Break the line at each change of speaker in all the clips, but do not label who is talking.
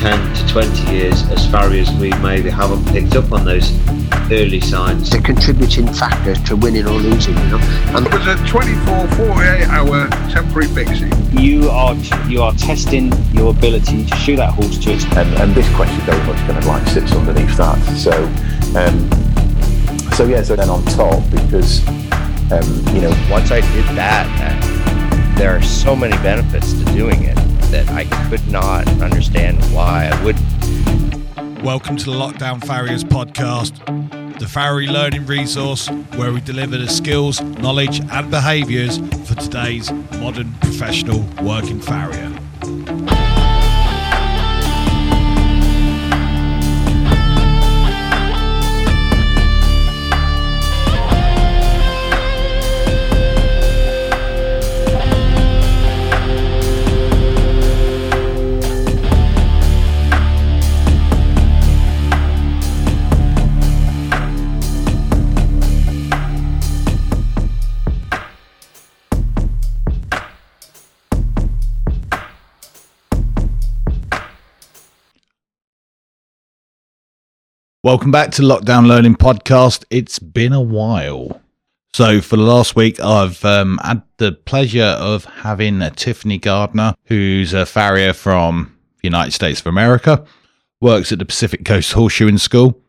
10 to 20 years, as farriers, we maybe haven't picked up on those early signs.
The contributing factor to winning or losing, you know.
And it was a 24, 48 hour temporary fixing.
You are you are testing your ability to shoot that horse to its
and, and this question very much kind of like sits underneath that. So, um, so yeah. So then on top because um, you know
once I did that, there are so many benefits to doing it that I could not understand why I would.
Welcome to the Lockdown Farriers podcast, the farrier learning resource where we deliver the skills, knowledge, and behaviours for today's modern professional working farrier. Welcome back to Lockdown Learning Podcast. It's been a while. So, for the last week, I've um, had the pleasure of having Tiffany Gardner, who's a farrier from the United States of America, works at the Pacific Coast Horseshoeing School,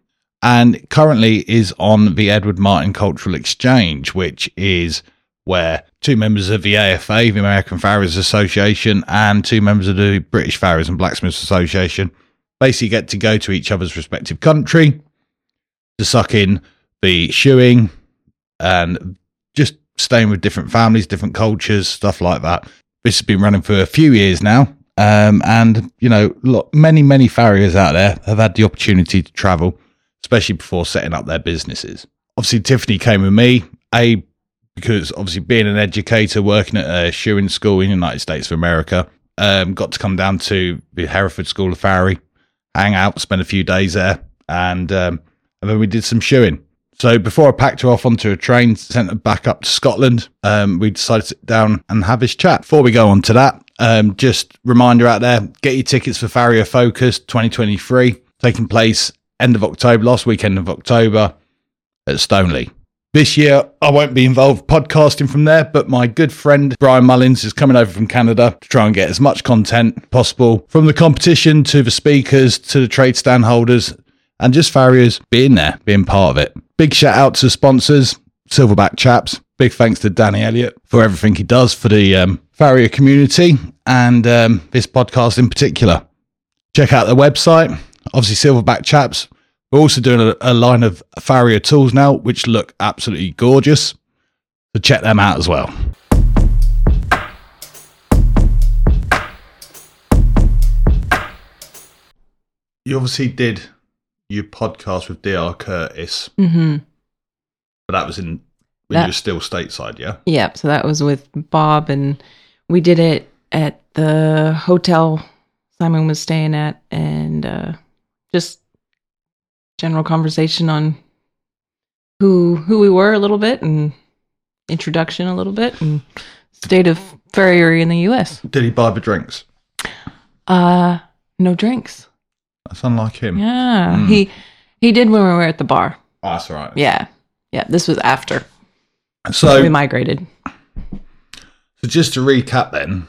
and currently is on the Edward Martin Cultural Exchange, which is where two members of the AFA, the American Farriers Association, and two members of the British Farriers and Blacksmiths Association basically get to go to each other's respective country to suck in the shoeing and just staying with different families, different cultures, stuff like that. This has been running for a few years now. Um, and, you know, many, many farriers out there have had the opportunity to travel, especially before setting up their businesses. Obviously, Tiffany came with me, A, because obviously being an educator working at a shoeing school in the United States of America, um, got to come down to the Hereford School of Farrier hang out, spend a few days there, and um, and then we did some shoeing. So before I packed her off onto a train, sent her back up to Scotland, um, we decided to sit down and have this chat. Before we go on to that, um, just reminder out there: get your tickets for Farrier Focus 2023, taking place end of October, last weekend of October at Stoneleigh. This year, I won't be involved podcasting from there, but my good friend Brian Mullins is coming over from Canada to try and get as much content possible from the competition to the speakers to the trade stand holders and just farriers being there, being part of it. Big shout out to sponsors, Silverback Chaps. Big thanks to Danny Elliott for everything he does for the um, farrier community and um, this podcast in particular. Check out the website, obviously Silverback Chaps we're also doing a, a line of Farrier tools now, which look absolutely gorgeous. So check them out as well. You obviously did your podcast with Dr. Curtis.
Mm-hmm.
But that was in when that, you were still stateside, yeah?
Yeah. So that was with Bob, and we did it at the hotel Simon was staying at, and uh, just general conversation on who who we were a little bit and introduction a little bit and state of farriery in the U.S.
Did he buy the drinks?
Uh, no drinks.
That's unlike him.
Yeah, mm. he he did when we were at the bar.
Oh, that's right.
Yeah, yeah. This was after.
So
we migrated.
So just to recap, then,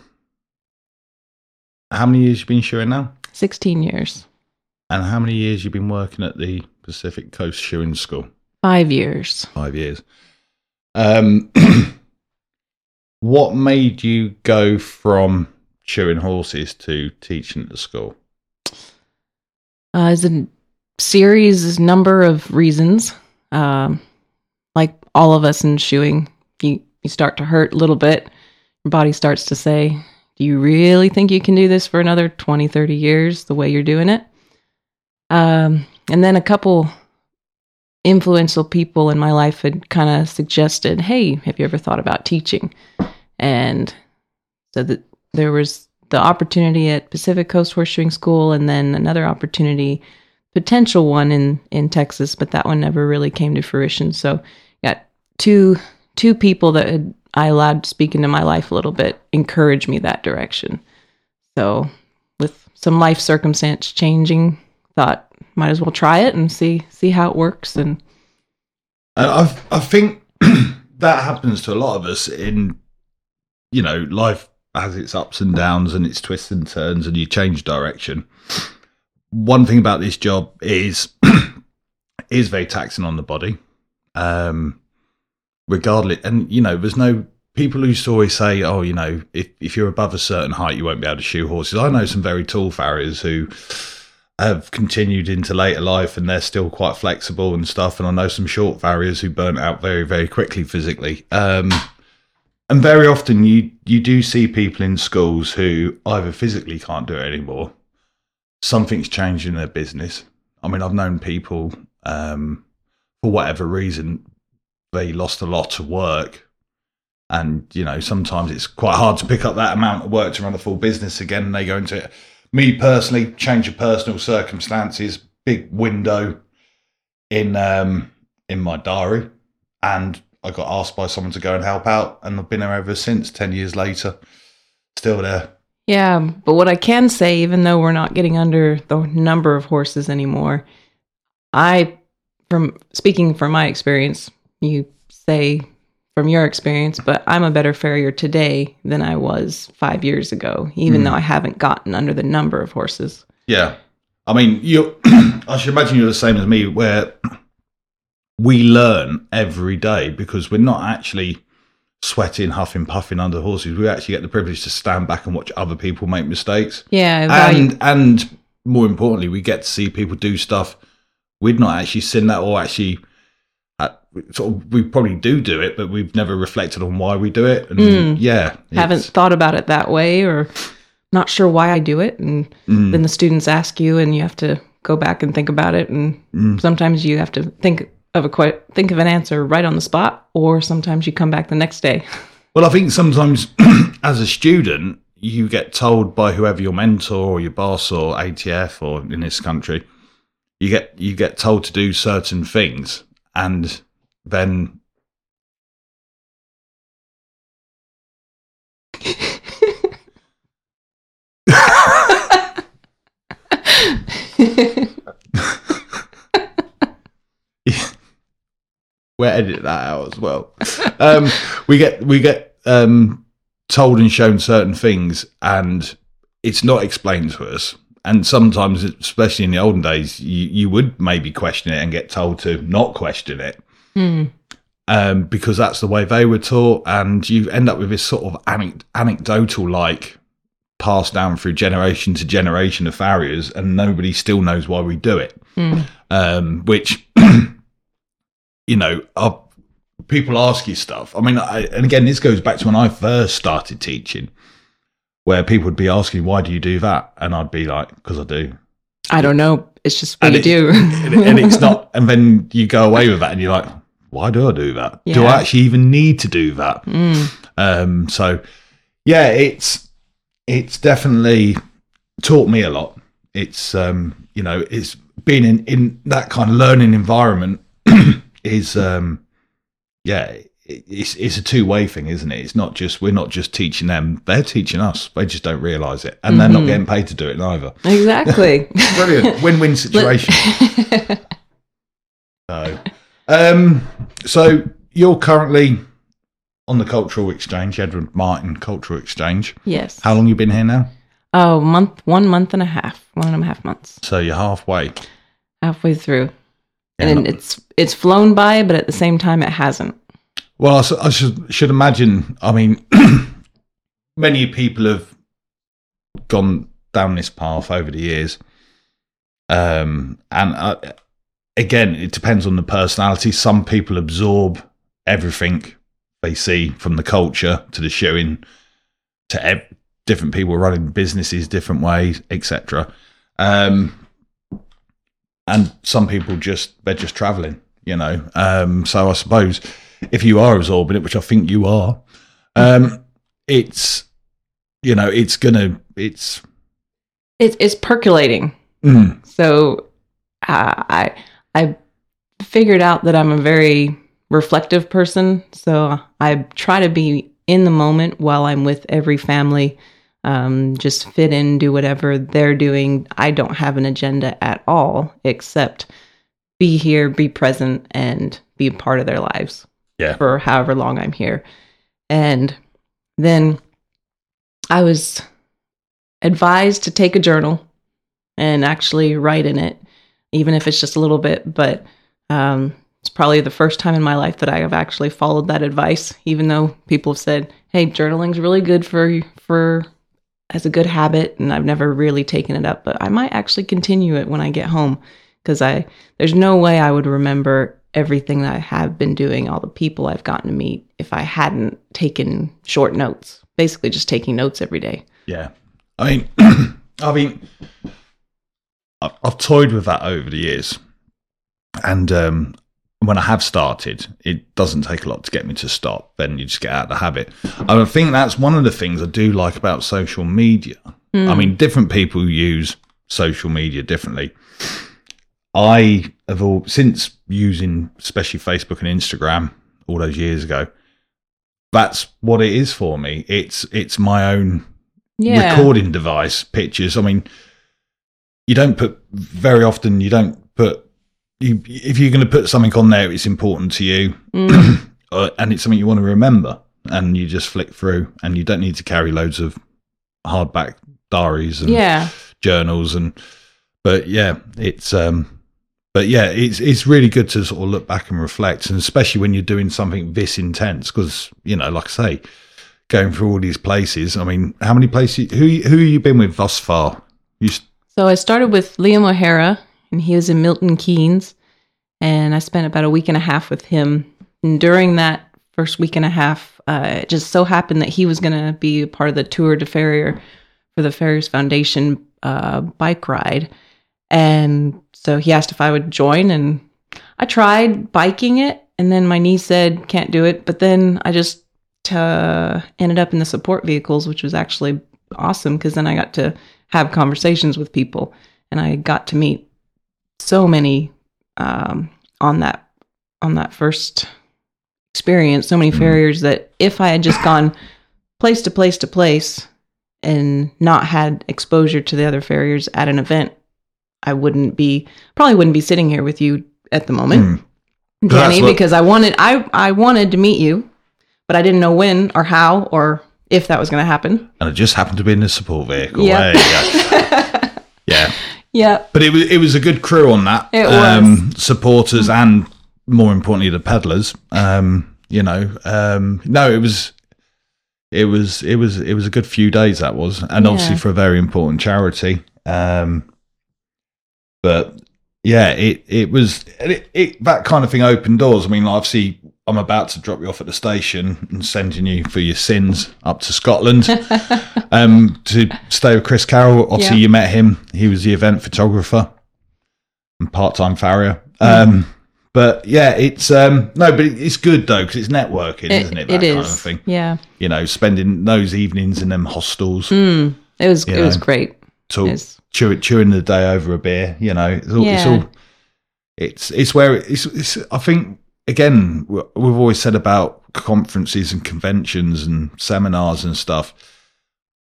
how many years you been shoeing now?
Sixteen years.
And how many years you've been working at the Pacific Coast Shoeing School?
Five years.
Five years. Um, what made you go from shoeing horses to teaching at the school?
Uh, as a series, number of reasons. Um, like all of us in shoeing, you you start to hurt a little bit. Your body starts to say, "Do you really think you can do this for another 20, 30 years the way you're doing it?" Um, and then a couple influential people in my life had kind of suggested, "Hey, have you ever thought about teaching?" And so that there was the opportunity at Pacific Coast Horseshoeing School, and then another opportunity, potential one in in Texas, but that one never really came to fruition. So, got two two people that had, I allowed to speak into my life a little bit, encouraged me that direction. So with some life circumstance changing, thought might as well try it and see see how it works. And
I I think that happens to a lot of us in you know life has its ups and downs and its twists and turns and you change direction. One thing about this job is is very taxing on the body. Um regardless and you know there's no people who always say oh you know if, if you're above a certain height you won't be able to shoe horses i know some very tall farriers who have continued into later life and they're still quite flexible and stuff. And I know some short farriers who burnt out very, very quickly physically. Um, and very often you, you do see people in schools who either physically can't do it anymore, something's changed in their business. I mean, I've known people, um, for whatever reason, they lost a lot of work. And, you know, sometimes it's quite hard to pick up that amount of work to run a full business again. And they go into it me personally, change of personal circumstances, big window in um, in my diary, and I got asked by someone to go and help out, and I've been there ever since. Ten years later, still there.
yeah, but what I can say, even though we're not getting under the number of horses anymore, I, from speaking from my experience, you say from your experience, but I'm a better farrier today than I was five years ago, even
Mm.
though I haven't gotten under the number of horses.
Yeah, I mean, you. I should imagine you're the same as me, where we learn every day because we're not actually sweating, huffing, puffing under horses. We actually get the privilege to stand back and watch other people make mistakes.
Yeah,
and and more importantly, we get to see people do stuff we'd not actually seen that or actually sort of we probably do do it, but we've never reflected on why we do it. And
Mm.
yeah,
haven't thought about it that way or not sure why I do it. And
Mm,
then the students ask you and you have to go back and think about it. And
mm.
sometimes you have to think of a que- think of an answer right on the spot, or sometimes you come back the next day.
Well, I think sometimes as a student, you get told by whoever your mentor or your boss or ATF or in this country, you get you get told to do certain things, and then we'll edit that out as well. Um, we get we get um, told and shown certain things, and it's not explained to us. And sometimes, especially in the olden days, you, you would maybe question it and get told to not question it
Hmm.
um, because that's the way they were taught, and you end up with this sort of anec- anecdotal like passed down through generation to generation of farriers, and nobody still knows why we do it.
Hmm.
Um, which, you know, are, people ask you stuff. I mean, I, and again, this goes back to when I first started teaching, where people would be asking, "Why do you do that?" and I'd be like, "Because I do."
I don't know. It's just what
And
you
it-
do.
and, and it's not and then you go away with that and you're like why do i do that? Do i actually even need to do that?
Mm.
um so yeah it's it's definitely taught me a lot. It's um you know it's being in in that kind of learning environment is um yeah it- it's it's a two-way thing isn't it? It's not just we're not just teaching them they're teaching us. They just don't realize it. And they're not
Mhm.
getting paid to do it either
Exactly.
brilliant. Win-win situation. So, um, so you're currently on the Cultural Exchange, Edward Martin Cultural Exchange.
yes.
How long you been here now?
Oh, month, one month and a half, one and a half months,
So you're halfway.
halfway through,
Yeah,
and
not-
it's it's flown by, but at the same time, it hasn't.
well, I should should imagine. I mean, many people have gone down this path over the years, um, and uh, again, it depends on the personality. Some people absorb everything they see from the culture to the showing to ev- different people running businesses different ways, etc. Um, and some people just they're just traveling, you know. Um, so I suppose if you are absorbing it, which I think you are, um, it's you know it's gonna it's
It's it's percolating.
mm,
So uh, I I figured out that I'm a very reflective person. So I try to be in the moment while I'm with every family um, just fit in, do whatever they're doing. I don't have an agenda at all except be here, be present, and be a part of their lives
Yeah.
for however long I'm here. And then I was advised to take a journal and actually write in it, even if it's just a little bit. But um, it's probably the first time in my life that I have actually followed that advice, even though people have said, "Hey, journaling's really good for for as a good habit," and I've never really taken it up. But I might actually continue it when I get home because I there's no way I would remember everything that I have been doing, all the people I've gotten to meet, if I hadn't taken short notes. Basically, just taking notes every day.
Yeah. I mean, I mean, I've toyed with that over the years, and um, when I have started, it doesn't take a lot to get me to stop. Then you just get out of the habit. And I think that's one of the things I do like about social media. I mean, different people use social media differently. I have all since using especially Facebook and Instagram all those years ago. That's what it is for me. It's it's my own
Yeah.
recording device pictures. I mean, you don't put very often. You don't put you if you're going to put something on there. It's important to you,
Mm.
and it's something you want to remember. And you just flick through, and you don't need to carry loads of hardback diaries and
yeah.
journals. And but yeah, it's um, but yeah, it's it's really good to sort of look back and reflect, and especially when you're doing something this intense, because you know, like I say, going through all these places. I mean, how many places? Who who have you been with thus far? You
So I started with Liam O'Hara, and he was in Milton Keynes, and I spent about a week and a half with him. And during that first week and a half, uh, it just so happened that he was going to be part of the Tour de Farrier for the Farriers Foundation uh, bike ride, and so he asked if I would join, and I tried biking it, and then my knee said can't do it. But then I just uh, ended up in the support vehicles, which was actually awesome because then I got to have conversations with people, and I got to meet so many um, on that on that first experience. So many farriers that if I had just gone place to place to place and not had exposure to the other farriers at an event, I wouldn't be probably wouldn't be sitting here with you at the moment.
That's
Danny,
what-
because I wanted I I wanted to meet you, but I didn't know when or how or if that was going to happen.
and it just happened to be in the support vehicle.
Yeah.
You yeah,
Yeah,
but it was it was a good crew on that.
It
um, supporters and more importantly the peddlers. Um, you know, um, no, it was. It was it was it was a good few days that was, and obviously for a very important charity. Um, but yeah, it it was it, it that kind of thing opened doors. I mean, obviously, I'm about to drop you off at the station and sending you for your sins up to Scotland um, to stay with Chris Carroll. Obviously,
Yeah.
you met him. He was the event photographer and part-time farrier. Um, but yeah, it's um, no, but it's good though because it's networking, isn't it? That
it
kind
is.
of thing.
Yeah.
You know, spending those evenings in them hostels,
Mm, it was it was
know.
great.
talk,
It's-
chew, chewing the day over a beer. You know, it's all, it's all. It's it's where it's, it's. I think again, we- we've always said about conferences and conventions and seminars and stuff.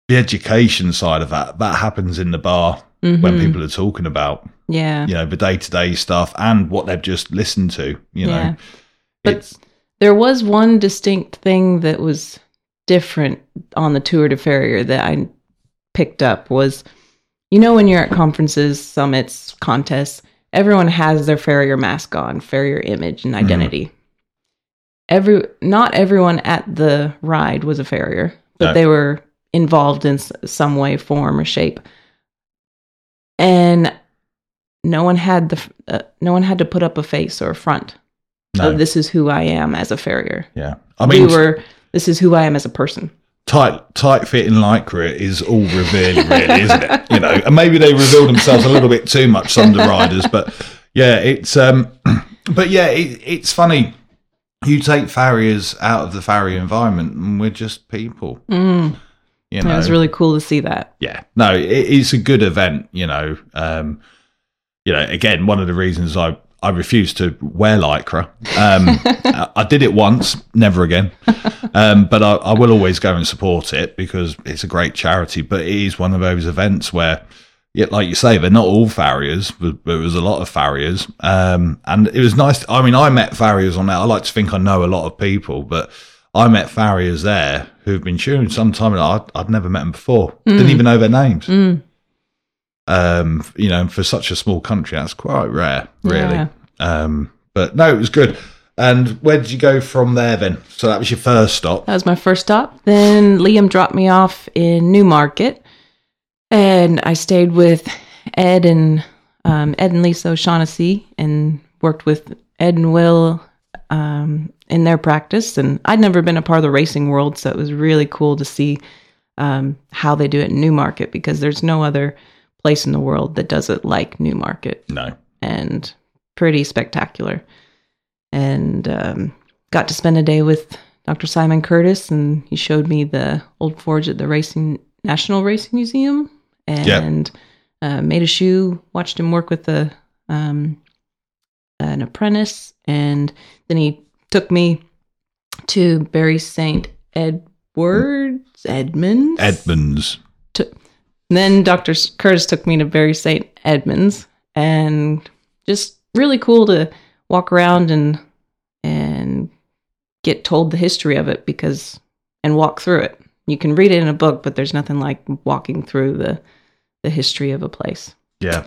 The education side of that that happens in the bar when
Mhm.
people are talking about
Yeah.
you know the day to day stuff and what they've just listened to. You know,
Yeah. But- There was one distinct thing that was different on the Tour de Farrier that I picked up was you know when you're at conferences, summits, contests, everyone has their farrier mask on, farrier image and identity. Every not everyone at the ride was a farrier, but
No.
they were involved in some way, form, or shape. And no one had the uh, no one had to put up a face or a front
no,
of this is who I am as a farrier.
yeah. I mean,
we were this is who I am as a person.
Tight tight fitting lycra is all revealing really isn't it? You know and maybe they reveal themselves a little bit too much some of the riders but yeah it's um but yeah it, it's funny. You take farriers out of the farrier environment and we're just people.
Mm.
you know
It was really cool to see that.
yeah. No it, it's a good event you know um you know again one of the reasons i I refuse to wear lycra. Um, I- did it once, never again. Um, but I, I will always go and support it because it's a great charity. But it is one of those events where, yeah, like you say, they're not all farriers, but there was a lot of farriers. Um, and it was nice. I mean, I met farriers on that. I like to think I know a lot of people, but I met farriers there who've been shooting some time. I'd, I'd never met them before. Didn't even know their names.
Mm.
Um, you know, for such a small country, that's quite rare, really.
Yeah.
Um, but no, it was good. And where did you go from there then? So that was your first stop.
That was my first stop. Then Liam dropped me off in Newmarket, and I stayed with Ed and um, Ed and Lisa O'Shaughnessy, and worked with Ed and Will um, in their practice. And I'd never been a part of the racing world, so it was really cool to see um, how they do it in Newmarket because there's no other place in the world that does it like Newmarket
No.
and pretty spectacular. And um, got to spend a day with Dr. Simon Curtis, and he showed me the old forge at the Racing National Racing Museum, and uh, made a shoe. Watched him work with the um, an apprentice, and then he took me to Bury Saint Edwards Edmonds.
Edmonds.
Then Dr. Curtis took me to Bury St. Edmunds and just really cool to walk around and and get told the history of it because and walk through it. You can read it in a book, but there's nothing like walking through the the history of a place.
Yeah.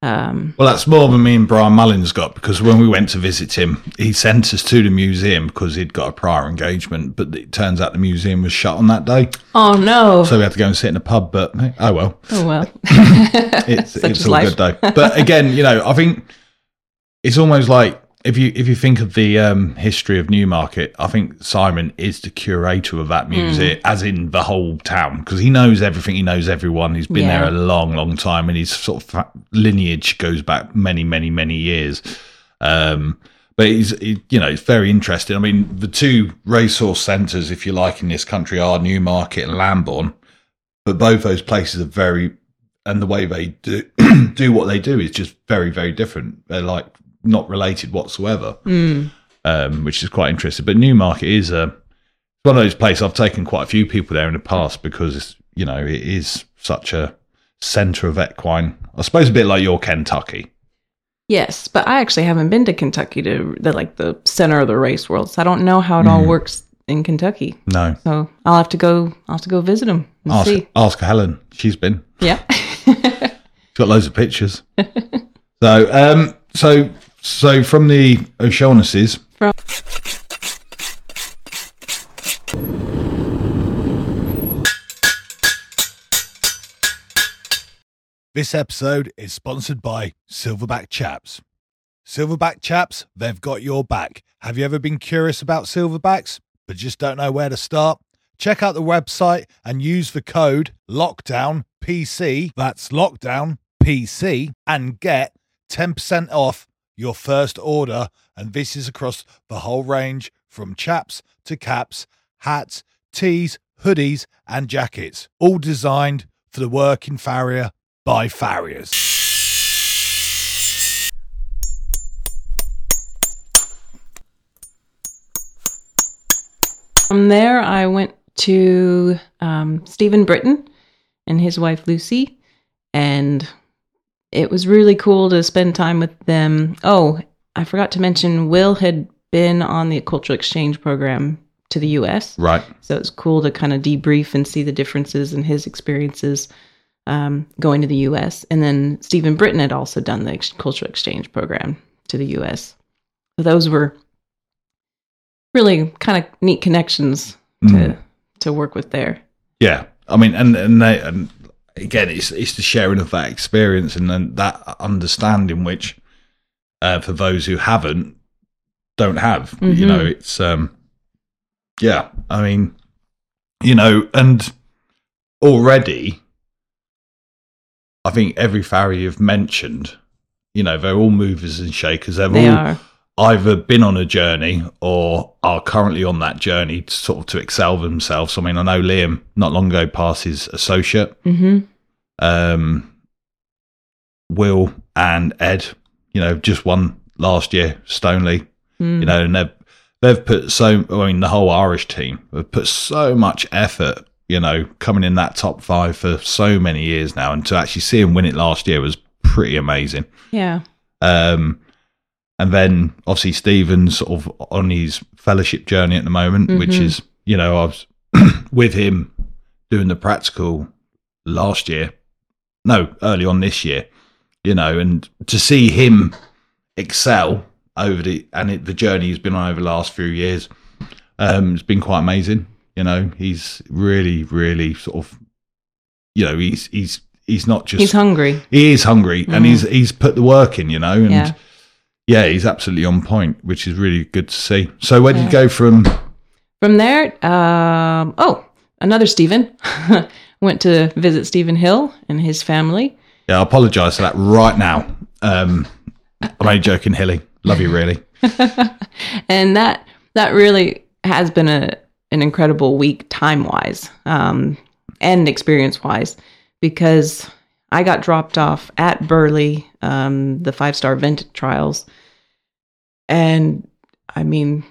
Um,
Well, that's more than me and Brian Mullins got because when we went to visit him, he sent us to the museum because he'd got a prior engagement, but it turns out the museum was shut on that day.
oh no!
So we had to go and sit in a pub, but oh well.
oh well.
it's it's all
life.
good though. But again, you know, I think it's almost like if you if you think of the um, history of Newmarket, I think Simon is the curator of that museum, as in the whole town, because he knows everything, he knows everyone. He's been
Yeah.
there a long, long time, and his sort of lineage goes back many, many, many years. Um, but he's, he, you know, it's very interesting. I mean, the two racehorse centres, if you like, in this country are Newmarket and Lambourn but both those places are very and the way they do do what they do is just very very different they're like not related whatsoever
Mm.
um, which is quite interesting but newmarket is a one of those places i've taken quite a few people there in the past because it's, you know it is such a center of equine i suppose a bit like your kentucky
Yes, but I actually haven't been to Kentucky to the like the center of the race world, so I don't know how it all works in Kentucky.
no
So I'll have to go. I'll have to go visit them and
ask,
see.
ask helen she's been
Yeah.
She's got loads of pictures. so, um, so, so from the O'Shaughnessy's,
From-
This episode is sponsored by Silverback Chaps. Silverback Chaps, they've got your back. Have you ever been curious about silverbacks, but just don't know where to start? Check out the website and use the code LOCKDOWNPC, that's LOCKDOWN PC, and get 10% off your first order. And this is across the whole range from chaps to caps, hats, tees, hoodies, and jackets, all designed for the working farrier by farriers.
From there, I went to um, Stephen Britton and his wife Lucy, and it was really cool to spend time with them. Oh, I forgot to mention, Will had been on the cultural exchange program to the U.S.
Right.
So it was cool to kind of debrief and see the differences in his experiences um, going to the U.S. And then Stephen Britton had also done the ex- cultural exchange program to the U.S. So those were really kind of neat connections to
Mm.
to work with there.
Yeah, I mean, and and, they, and again, it's it's the sharing of that experience and then that understanding, which uh, for those who haven't, don't have. You
Mhm.
know, it's um, yeah. I mean, you know, and already, I think every farrier you've mentioned, you know, they're all movers and shakers. They've
They
all
are.
Either been on a journey or are currently on that journey to sort of to excel themselves. I mean, I know Liam not long ago passed his associate.
hmm
Um, Will and Ed, you know, just won last year, Stoneleigh.
Mm.
You know, and they've they've put so. I mean, the whole Irish team have put so much effort. You know, coming in that top five for so many years now, and to actually see him win it last year was pretty amazing.
yeah.
Um, and then obviously Stephen's sort of on his fellowship journey at the moment, which
Mhm.
is, you know, I was with him doing the practical last year, no, early on this year, you know, and to see him excel over the, and it, the journey he's been on over the last few years, um, it's been quite amazing. You know, he's really, really sort of, you know, he's, he's, he's not just,
He's hungry.
he is hungry and
Mhm.
he's he's put the work in, you know, and
Yeah.
Yeah, he's absolutely on point, which is really good to see. So where did you go from?
From there, um, oh, another Stephen went to visit Stephen Hill and his family.
Yeah, I apologise for that right now. Um, I'm only joking, Hilly. Love you, really.
and that that really has been a an incredible week time wise um, and experience wise because I got dropped off at Burghley, um, the five star vent trials, and I mean,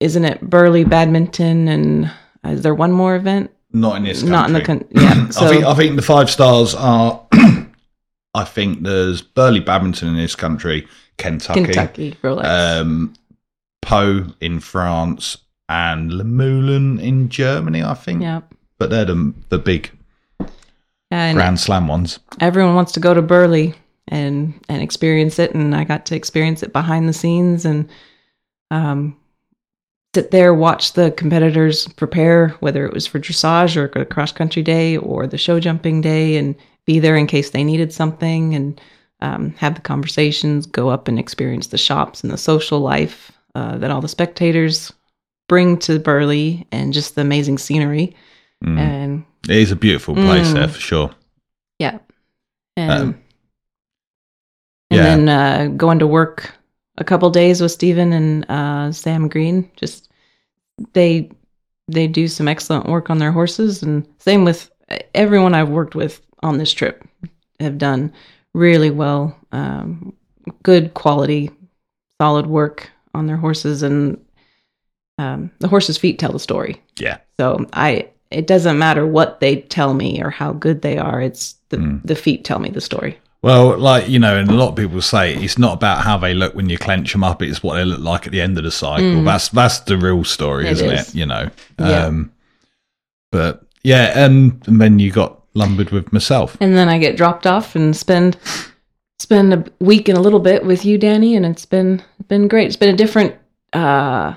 isn't it Burghley badminton and is there one more event?
Not in this country.
Not in the yeah. So
I think I think the five stars are. I think there's Burghley Badminton in this country, Kentucky,
Kentucky
um, Pau in France, and Luhmühlen in Germany. I think,
yeah.
but they're the the big
And
Grand Slam ones.
everyone wants to go to Burghley and and experience it, and I got to experience it behind the scenes and um, sit there, watch the competitors prepare, whether it was for dressage or a cross country day or the show jumping day, and be there in case they needed something, and um, have the conversations, go up and experience the shops and the social life uh, that all the spectators bring to Burghley, and just the amazing scenery.
Mm.
And
It is a beautiful place
Mm.
there for sure.
Yeah. And,
Um,
and
yeah.
then uh, going to work a couple days with Stephen and uh, Sam Green. Just they they do some excellent work on their horses, and same with everyone I've worked with on this trip have done really well. Um, good quality, solid work on their horses, and um, the horses' feet tell the story.
Yeah.
So I it doesn't matter what they tell me or how good they are. It's the
Mm.
the feet tell me the story.
Well, like you know, and a lot of people say it's not about how they look when you clench them up; it's what they look like at the end of the cycle.
Mm.
That's that's the real story, isn't
is.
it? You know.
Yeah.
Um, but yeah, and, and then you got lumbered with myself.
And then I get dropped off and spend spend a week and a little bit with you, Danny, and it's been been great. It's been a different uh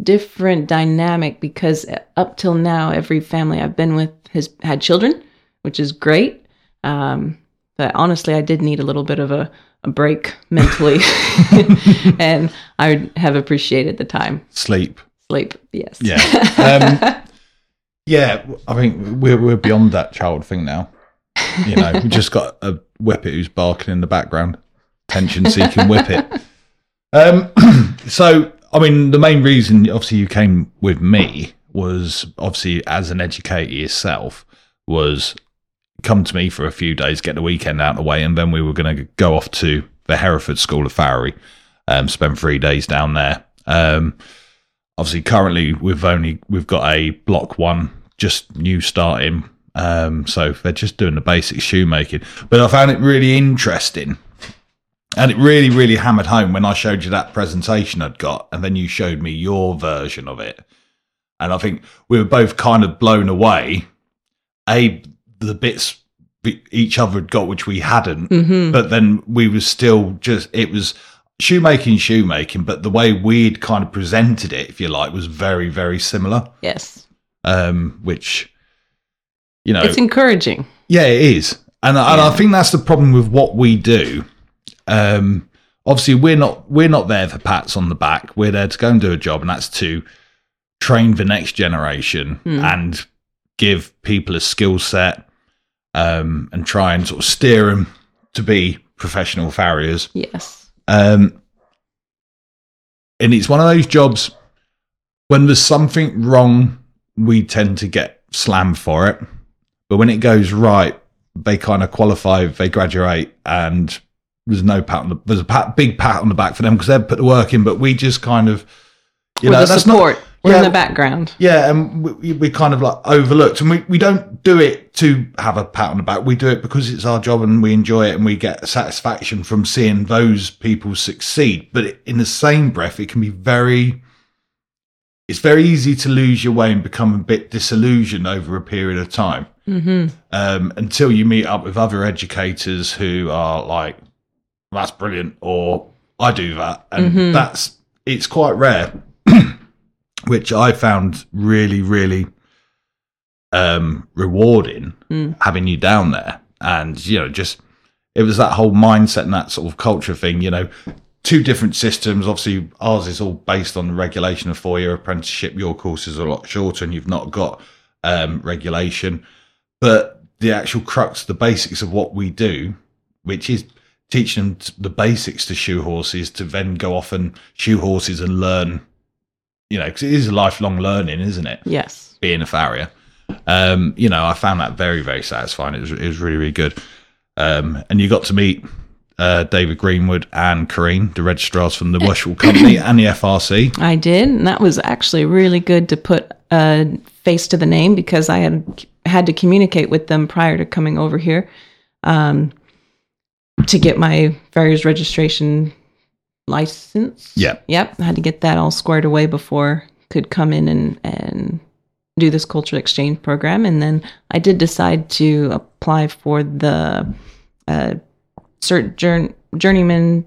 different dynamic because up till now every family I've been with has had children, which is great. Um but honestly I did need a little bit of a, a break mentally and I would have appreciated the time.
Sleep.
Sleep, yes.
Yeah. Um, Yeah, I think we're we're beyond that child thing now. You know, we just got a whippet who's barking in the background, attention seeking whippet. Um, so I mean, the main reason obviously you came with me was obviously as an educator yourself was come to me for a few days, get the weekend out of the way, and then we were going to go off to the Hereford School of Farriery, um, spend three days down there. Um, obviously currently we've only we've got a block one just new starting um so they're just doing the basic shoemaking but i found it really interesting and it really really hammered home when i showed you that presentation i'd got and then you showed me your version of it. And i think we were both kind of blown away a the bits each other had got which we hadn't
hmm
but then we were still just it was shoemaking shoemaking but the way we'd kind of presented it if you like was very very similar.
Yes.
um which you know
It's encouraging.
yeah it is. And, I- and i think that's the problem with what we do um obviously we're not we're not there for pats on the back we're there to go and do a job and that's to train the next generation
Hmm.
and give people a skill set um and try and sort of steer them to be professional farriers
Yes.
um, and it's one of those jobs when there's something wrong, we tend to get slammed for it. But when it goes right, they kind of qualify, they graduate, and there's no pat on the there's a pat, big pat on the back for them because they've put the work in, but we just kind of you
We're
know that's
support.
not
We're in the background.
yeah, and we, we kind of like overlooked, and we, we don't do it to have a pat on the back. We do it because it's our job and we enjoy it, and we get satisfaction from seeing those people succeed. But in the same breath, it can be very, it's very easy to lose your way and become a bit disillusioned over a period of time
hmm
um, until you meet up with other educators who are like, "That's brilliant," or "I do that," and
Mhm.
that's it's quite rare, which I found really, really um, rewarding
Mm.
having you down there, and you know, just it was that whole mindset and that sort of culture thing, you know. Two different systems. Obviously, ours is all based on the regulation of four-year apprenticeship. Your course is a lot shorter, and you've not got um, regulation but the actual crux, the basics of what we do, which is teaching them the basics to shoe horses, to then go off and shoe horses and learn, you know, because it is a lifelong learning, isn't it?
Yes.
Being a farrier, um, you know, I found that very, very satisfying. It was, it was really, really good. Um, and you got to meet uh, David Greenwood and Corrine, the registrars from the Worshipful Company and the FRC.
I did, and that was actually really good to put a face to the name because I had had to communicate with them prior to coming over here um, to get my farrier's registration license.
Yeah.
Yep, I had to get that all squared away before could come in and and do this cultural exchange program, and then I did decide to apply for the uh, cert jour- journeyman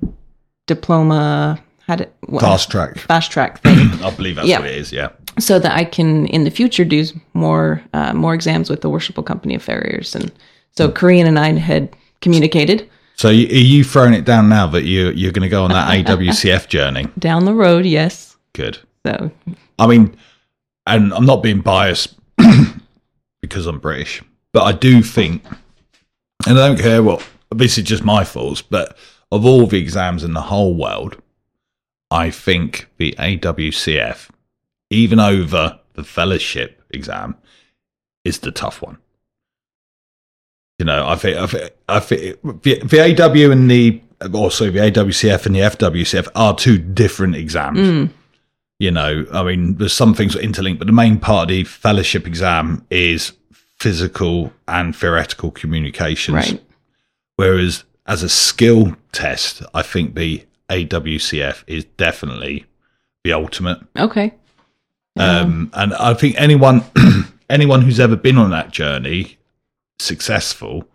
diploma. Had it what-
Fast track.
fast track thing
I believe that's
Yeah.
what it is. Yeah.
so that I can in the future do more uh, more exams with the Worshipful Company of Farriers. And so Corrine and I had communicated
So are you throwing it down now that you you're going to go on that AWCF journey?
down the road. Yes.
Good.
So
I mean, and I'm not being biased because I'm British, but I do think, and I don't care what. This is just my thoughts, but of all the exams in the whole world, I think the AWCF, even over the fellowship exam, is the tough one. You know, I think, I think, I think the, AW and the also the AWCF and the FWCF are two different exams
mm,
you know, I mean, there's some things that interlink, but the main part of the fellowship exam is physical and theoretical communications.
right.
Whereas as a skill test, I think the AWCF is definitely the ultimate.
Okay.
Um, and I think anyone, anyone who's ever been on that journey, successful,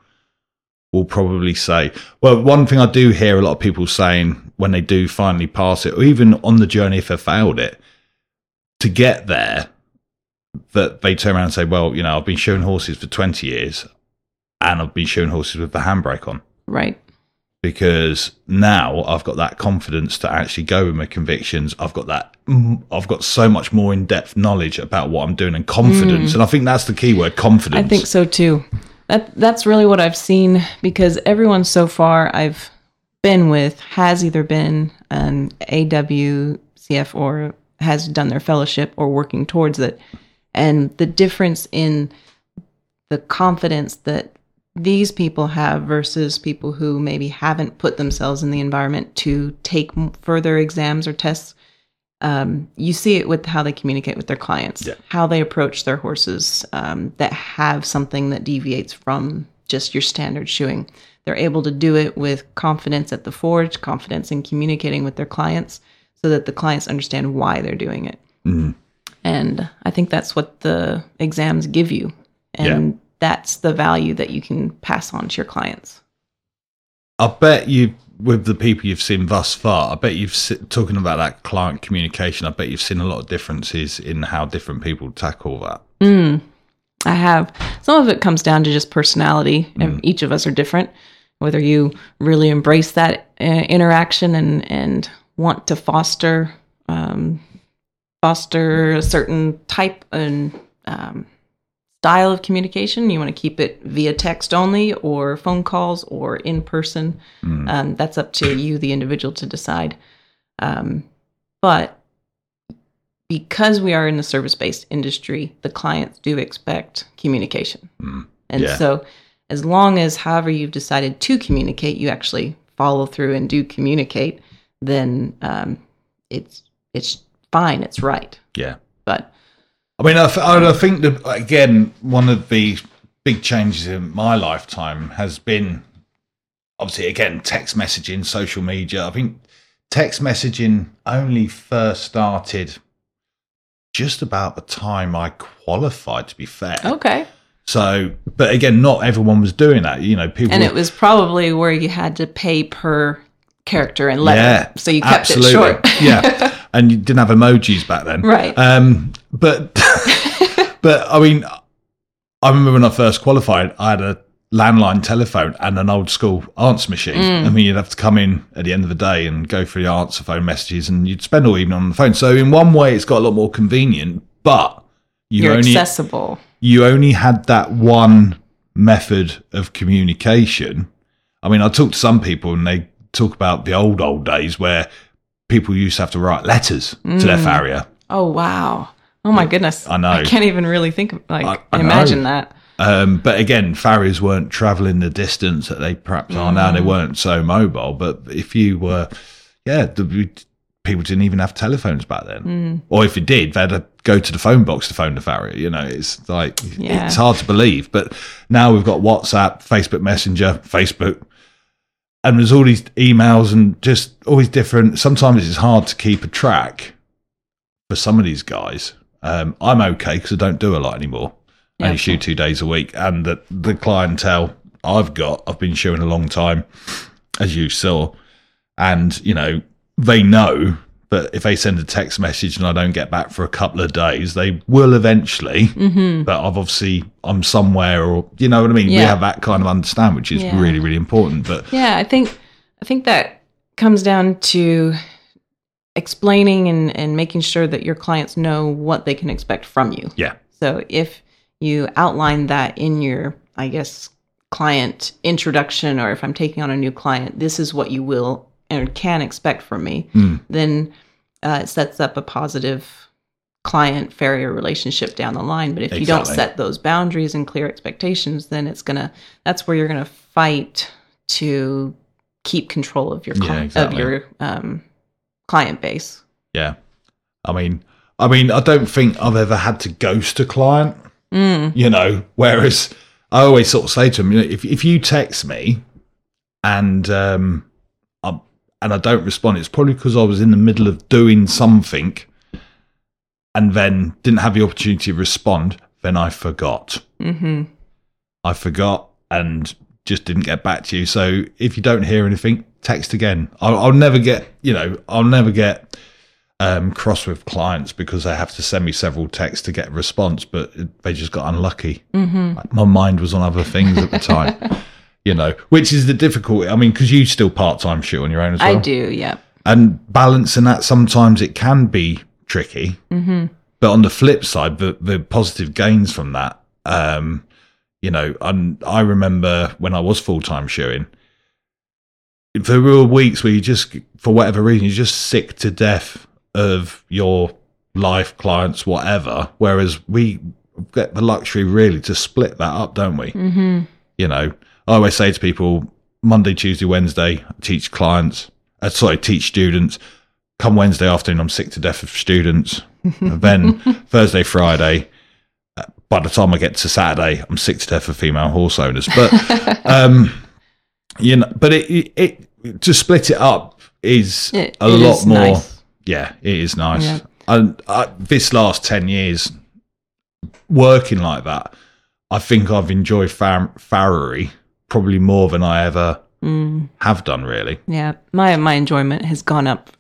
will probably say, well, one thing I do hear a lot of people saying when they do finally pass it, or even on the journey if they failed it, to get there, that they turn around and say, well, you know, I've been showing horses for 20 years and I've been showing horses with the handbrake on
Right.
because now I've got that confidence to actually go with my convictions. I've got that. mm, I've got so much more in depth knowledge about what I'm doing and confidence. And I think that's the key word confidence.
I think so too. That that's really what I've seen because everyone so far I've been with has either been an AWCF or has done their fellowship or working towards it. And the difference in the confidence that these people have versus people who maybe haven't put themselves in the environment to take further exams or tests um, you see it with how they communicate with their clients,
Yeah.
how they approach their horses um, that have something that deviates from just your standard shoeing. They're able to do it with confidence at the forge, confidence in communicating with their clients, so that the clients understand why they're doing it.
Mhm.
And I think that's what the exams give you, and that's the value that you can pass on to your clients.
I bet you, with the people you've seen thus far, I bet you've talking about that client communication. I bet you've seen a lot of differences in how different people tackle that.
Mm, I have. Some of it comes down to just personality. and Each of us are different. Whether you really embrace that uh, interaction and and want to foster um, foster a certain type and um, style of communication, you want to keep it via text only, or phone calls, or in person. Um, that's up to you, the individual, to decide. Um, but because we are in the service based industry, the clients do expect communication.
Mm.
And
Yeah.
so, as long as, however, you've decided to communicate, you actually follow through and do communicate, then um, it's it's fine, it's right.
Yeah.
But
I mean, I, I think that again, one of the big changes in my lifetime has been obviously again text messaging, social media. I think text messaging only first started just about the time I qualified. To be fair,
okay.
So, but again, not everyone was doing that. You know, people.
And it was probably where you had to pay per character and letter.
Yeah,
so you kept
absolutely.
it short.
yeah, and you didn't have emojis back then,
Right.
Um, but but I mean, I remember when I first qualified, I had a landline telephone and an old school answer machine.
Mm.
I mean, you'd have to come in at the end of the day and go through the answer phone messages, and you'd spend all evening on the phone. So in one way, it's got a lot more convenient, but you
You're
only
accessible.
you only had that one method of communication. I mean, I talk to some people and they talk about the old old days where people used to have to write letters to their
Mm.
farrier.
Oh wow. Oh my goodness.
I know.
I can't even really think of like
I- I
imagine
know.
that.
Um, but again, farriers weren't traveling the distance that they perhaps are now.
Mm.
They weren't so mobile. But if you were, yeah, the, people didn't even have telephones back then.
Mm.
Or if you did, they had to go to the phone box to phone the farrier. You know, it's like,
Yeah.
it's hard to believe. But now we've got WhatsApp, Facebook Messenger, Facebook. And there's all these emails and just all these different. Sometimes it's hard to keep a track for some of these guys. Um, I'm okay because I don't do a lot anymore. I only
Yeah.
shoot two days a week, and the, the clientele I've got, I've been shooting a long time, as you saw, and you know they know that if they send a text message and I don't get back for a couple of days, they will eventually.
Mm-hmm.
But I've obviously I'm somewhere, or you know what I mean. We have that kind of understand, which is
Yeah.
really really important. But
Yeah, I think I think that comes down to explaining and, and making sure that your clients know what they can expect from you.
yeah,
So if you outline that in your, I guess, client introduction, or if I'm taking on a new client, this is what you will and can expect from me,
Mm.
then uh, it sets up a positive client farrier relationship down the line. But if you don't set those boundaries and clear expectations, then it's gonna that's where you're gonna fight to keep control of your
Yeah, exactly.
of your um, client base.
yeah. I mean, I mean, I don't think I've ever had to ghost a client.
Mm.
you know. Whereas I always sort of say to them, you know, if if you text me and um, I, and I don't respond, it's probably because I was in the middle of doing something, and then didn't have the opportunity to respond. Then I forgot.
hmm
I forgot and just didn't get back to you. So if you don't hear anything, text again. I'll, I'll never get, you know, I'll never get um, cross with clients because they have to send me several texts to get a response, but it- they just got unlucky.
hmm
My mind was on other things at the time, you know, which is the difficulty. I mean, because you still part time shoot on your own as well.
I do, yeah.
And balancing that sometimes it can be tricky.
hmm
But on the flip side, the the positive gains from that, um, you know, and I remember when I was full time shooting, there were weeks where you just, for whatever reason, you're just sick to death of your life, clients, whatever. Whereas we get the luxury really to split that up, don't we?
hmm
You know, I always say to people, Monday, Tuesday, Wednesday, I teach clients, uh, sorry, teach students. Come Wednesday afternoon, I'm sick to death of students. And then Thursday, Friday, uh, by the time I get to Saturday, I'm sick to death of female horse owners. But, um, you know, but it, it, it to split it up is
It-
a lot
is
more.
nice.
Yeah, it is nice.
Yeah.
And I, this last 10 years working like that, I think I've enjoyed far- farriery probably more than I ever
Mm.
have done, really.
Yeah, my my enjoyment has gone up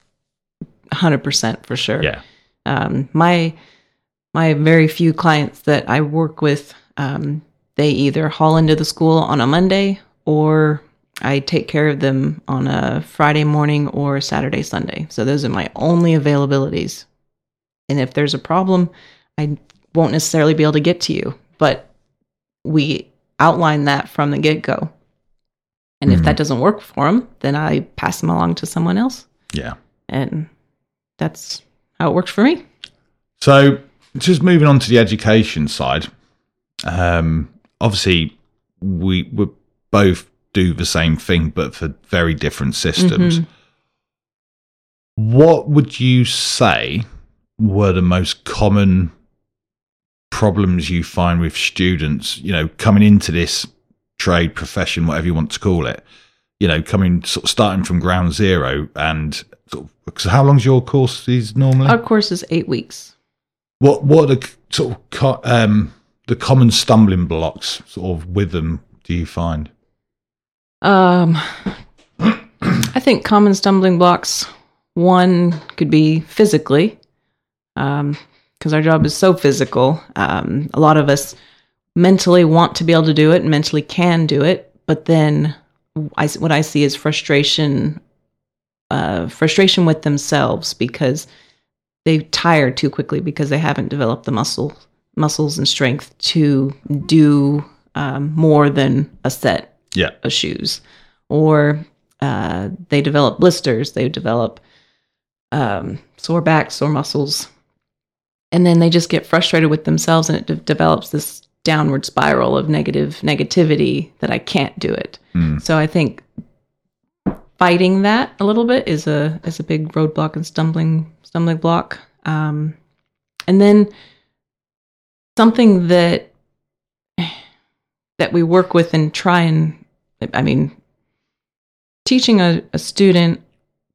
100% for sure.
Yeah.
Um, my my very few clients that I work with, um, they either haul into the school on a Monday or I take care of them on a Friday morning or Saturday Sunday. So those are my only availabilities. And if there's a problem, I won't necessarily be able to get to you, but we outline that from the get go. And if
Mhm.
that doesn't work for them, then I pass them along to someone else.
Yeah.
And that's how it works for me.
So, just moving on to the education side, um, obviously, we were both do the same thing, but for very different systems. What would you say were the most common problems you find with students, you know, coming into this trade profession, whatever you want to call it, you know, coming sort of starting from ground zero and sort of, because how long's your course is normally?
Our course is eight weeks.
What what are the sort of co- um, the common stumbling blocks sort of with them? Do you find?
Um, I think common stumbling blocks. One could be physically, because our job is so physical. Um, a lot of us mentally want to be able to do it, and mentally can do it, but then I, what I see is frustration, uh, frustration with themselves because they tire too quickly because they haven't developed the muscle muscles and strength to do um, more than a set
Yeah,
of shoes, or uh, they develop blisters, they develop um, sore backs, sore muscles, and then they just get frustrated with themselves, and it de- develops this downward spiral of negative negativity that I can't do it.
Mm.
So I think fighting that a little bit is a is a big roadblock and stumbling stumbling block. Um, and then something that that we work with and try and I mean teaching a, a student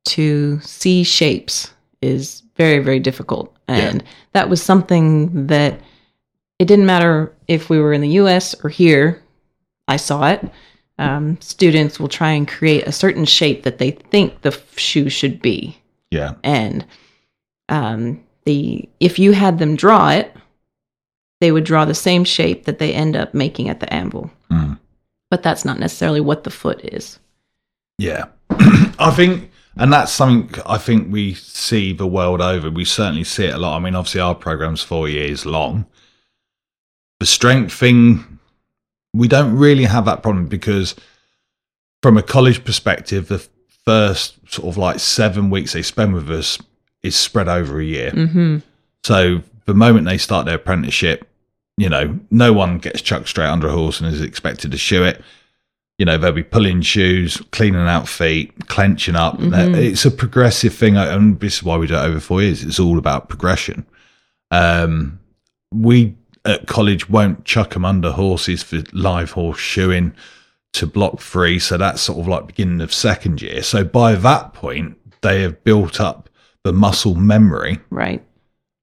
to see shapes is very very difficult. And that was something that it didn't matter if we were in the US or here I saw it. Um, students will try and create a certain shape that they think the f- shoe should be.
Yeah,
and um, the if you had them draw it, they would draw the same shape that they end up making at the anvil.
Mm.
But that's not necessarily what the foot is.
yeah. I think, and that's something I think we see the world over. We certainly see it a lot. I mean, obviously, our program's four years long. The strength thing, we don't really have that problem because, from a college perspective, the first sort of like seven weeks they spend with us is spread over a year.
Mm-hmm.
So the moment they start their apprenticeship, you know, no one gets chucked straight under a horse and is expected to shoe it. You know, they'll be pulling shoes, cleaning out feet, clenching up. It's a progressive thing, and this is why we do it over four years. It's all about progression. Um, we at college won't chuck them under horses for live horse shoeing to block free. So that's sort of like beginning of second year. So by that point, they have built up the muscle memory
Right.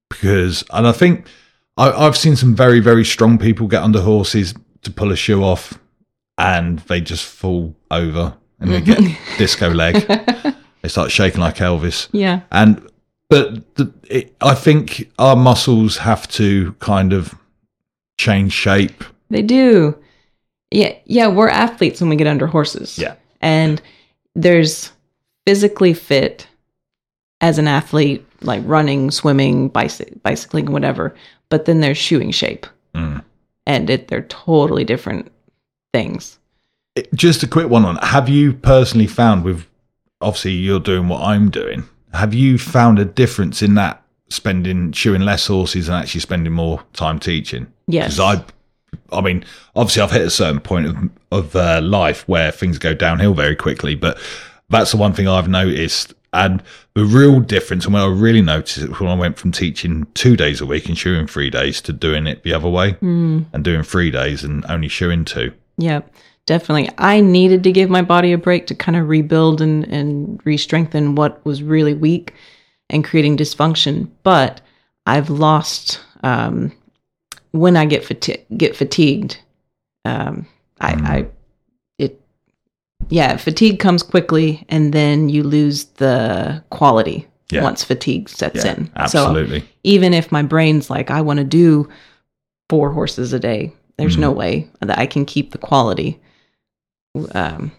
because, and I think I, I've seen some very, very strong people get under horses to pull a shoe off and they just fall over and they get disco leg. They start shaking like Elvis.
Yeah.
And, but the, it, I think our muscles have to kind of change shape.
They do. Yeah, yeah, we're athletes when we get under horses.
Yeah.
And there's physically fit as an athlete, like running, swimming, bicy- bicycling, whatever. But then there's shoeing shape.
Mm.
And it they're totally different things.
It- just a quick one on have you personally found with obviously you're doing what I'm doing have you found a difference in that spending shoeing less horses and actually spending more time teaching
Yes.
because I I mean obviously I've hit a certain point of of uh, life where things go downhill very quickly but that's the one thing I've noticed and the real difference and when I really noticed it was when I went from teaching two days a week and shoeing three days to doing it the other way and doing three days and only shoeing two
Yeah, definitely. I needed to give my body a break to kind of rebuild and, and re strengthen what was really weak and creating dysfunction. But I've lost um, when I get fati- get fatigued. Um, I, I it yeah, fatigue comes quickly, and then you lose the quality
Yeah.
once fatigue sets
Yeah,
in.
absolutely.
So even if my brain's like, I want to do four horses a day, there's
Mm-hmm.
no way that I can keep the quality um,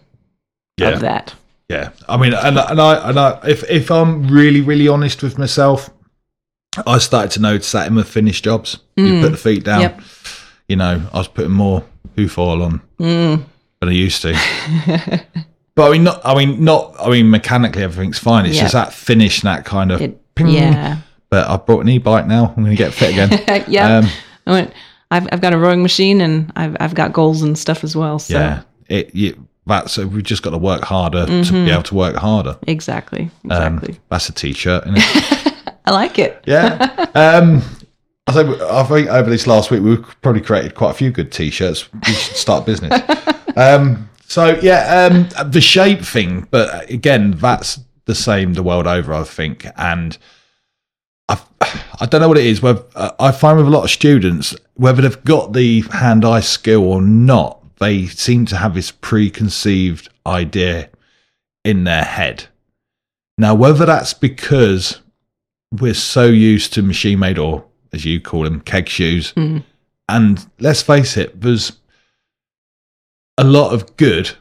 Yeah.
of that.
Yeah, I mean, and, and I and I, if if I'm really really honest with myself, I started to notice that in my finished jobs. You put the feet down.
Yep.
You know, I was putting more hoof oil on than I used to. but I mean, not. I mean, not. I mean, mechanically everything's fine. It's
Yeah.
just that finish, and that kind of.
It,
ping.
yeah,
But I brought an e-bike now. I'm going to get fit again.
yeah.
Um,
I went. I've I've got a rowing machine and I've I've got goals and stuff as well. So
Yeah, it you, that's we've just got to work harder to
Mhm.
be able to work harder.
Exactly.
Um,
Exactly.
that's a t-shirt. Isn't it?
I like it.
yeah. Um, I think I think over this last week we've probably created quite a few good t-shirts. We should start business. um, so yeah, um, the shape thing, but again, that's the same the world over, I think, and. I, I don't know what it is. Where uh, I find with a lot of students, whether they've got the hand-eye skill or not, they seem to have this preconceived idea in their head. Now, whether that's because we're so used to machine made or as you call them keg shoes
Mhm.
and let's face it there's a lot of good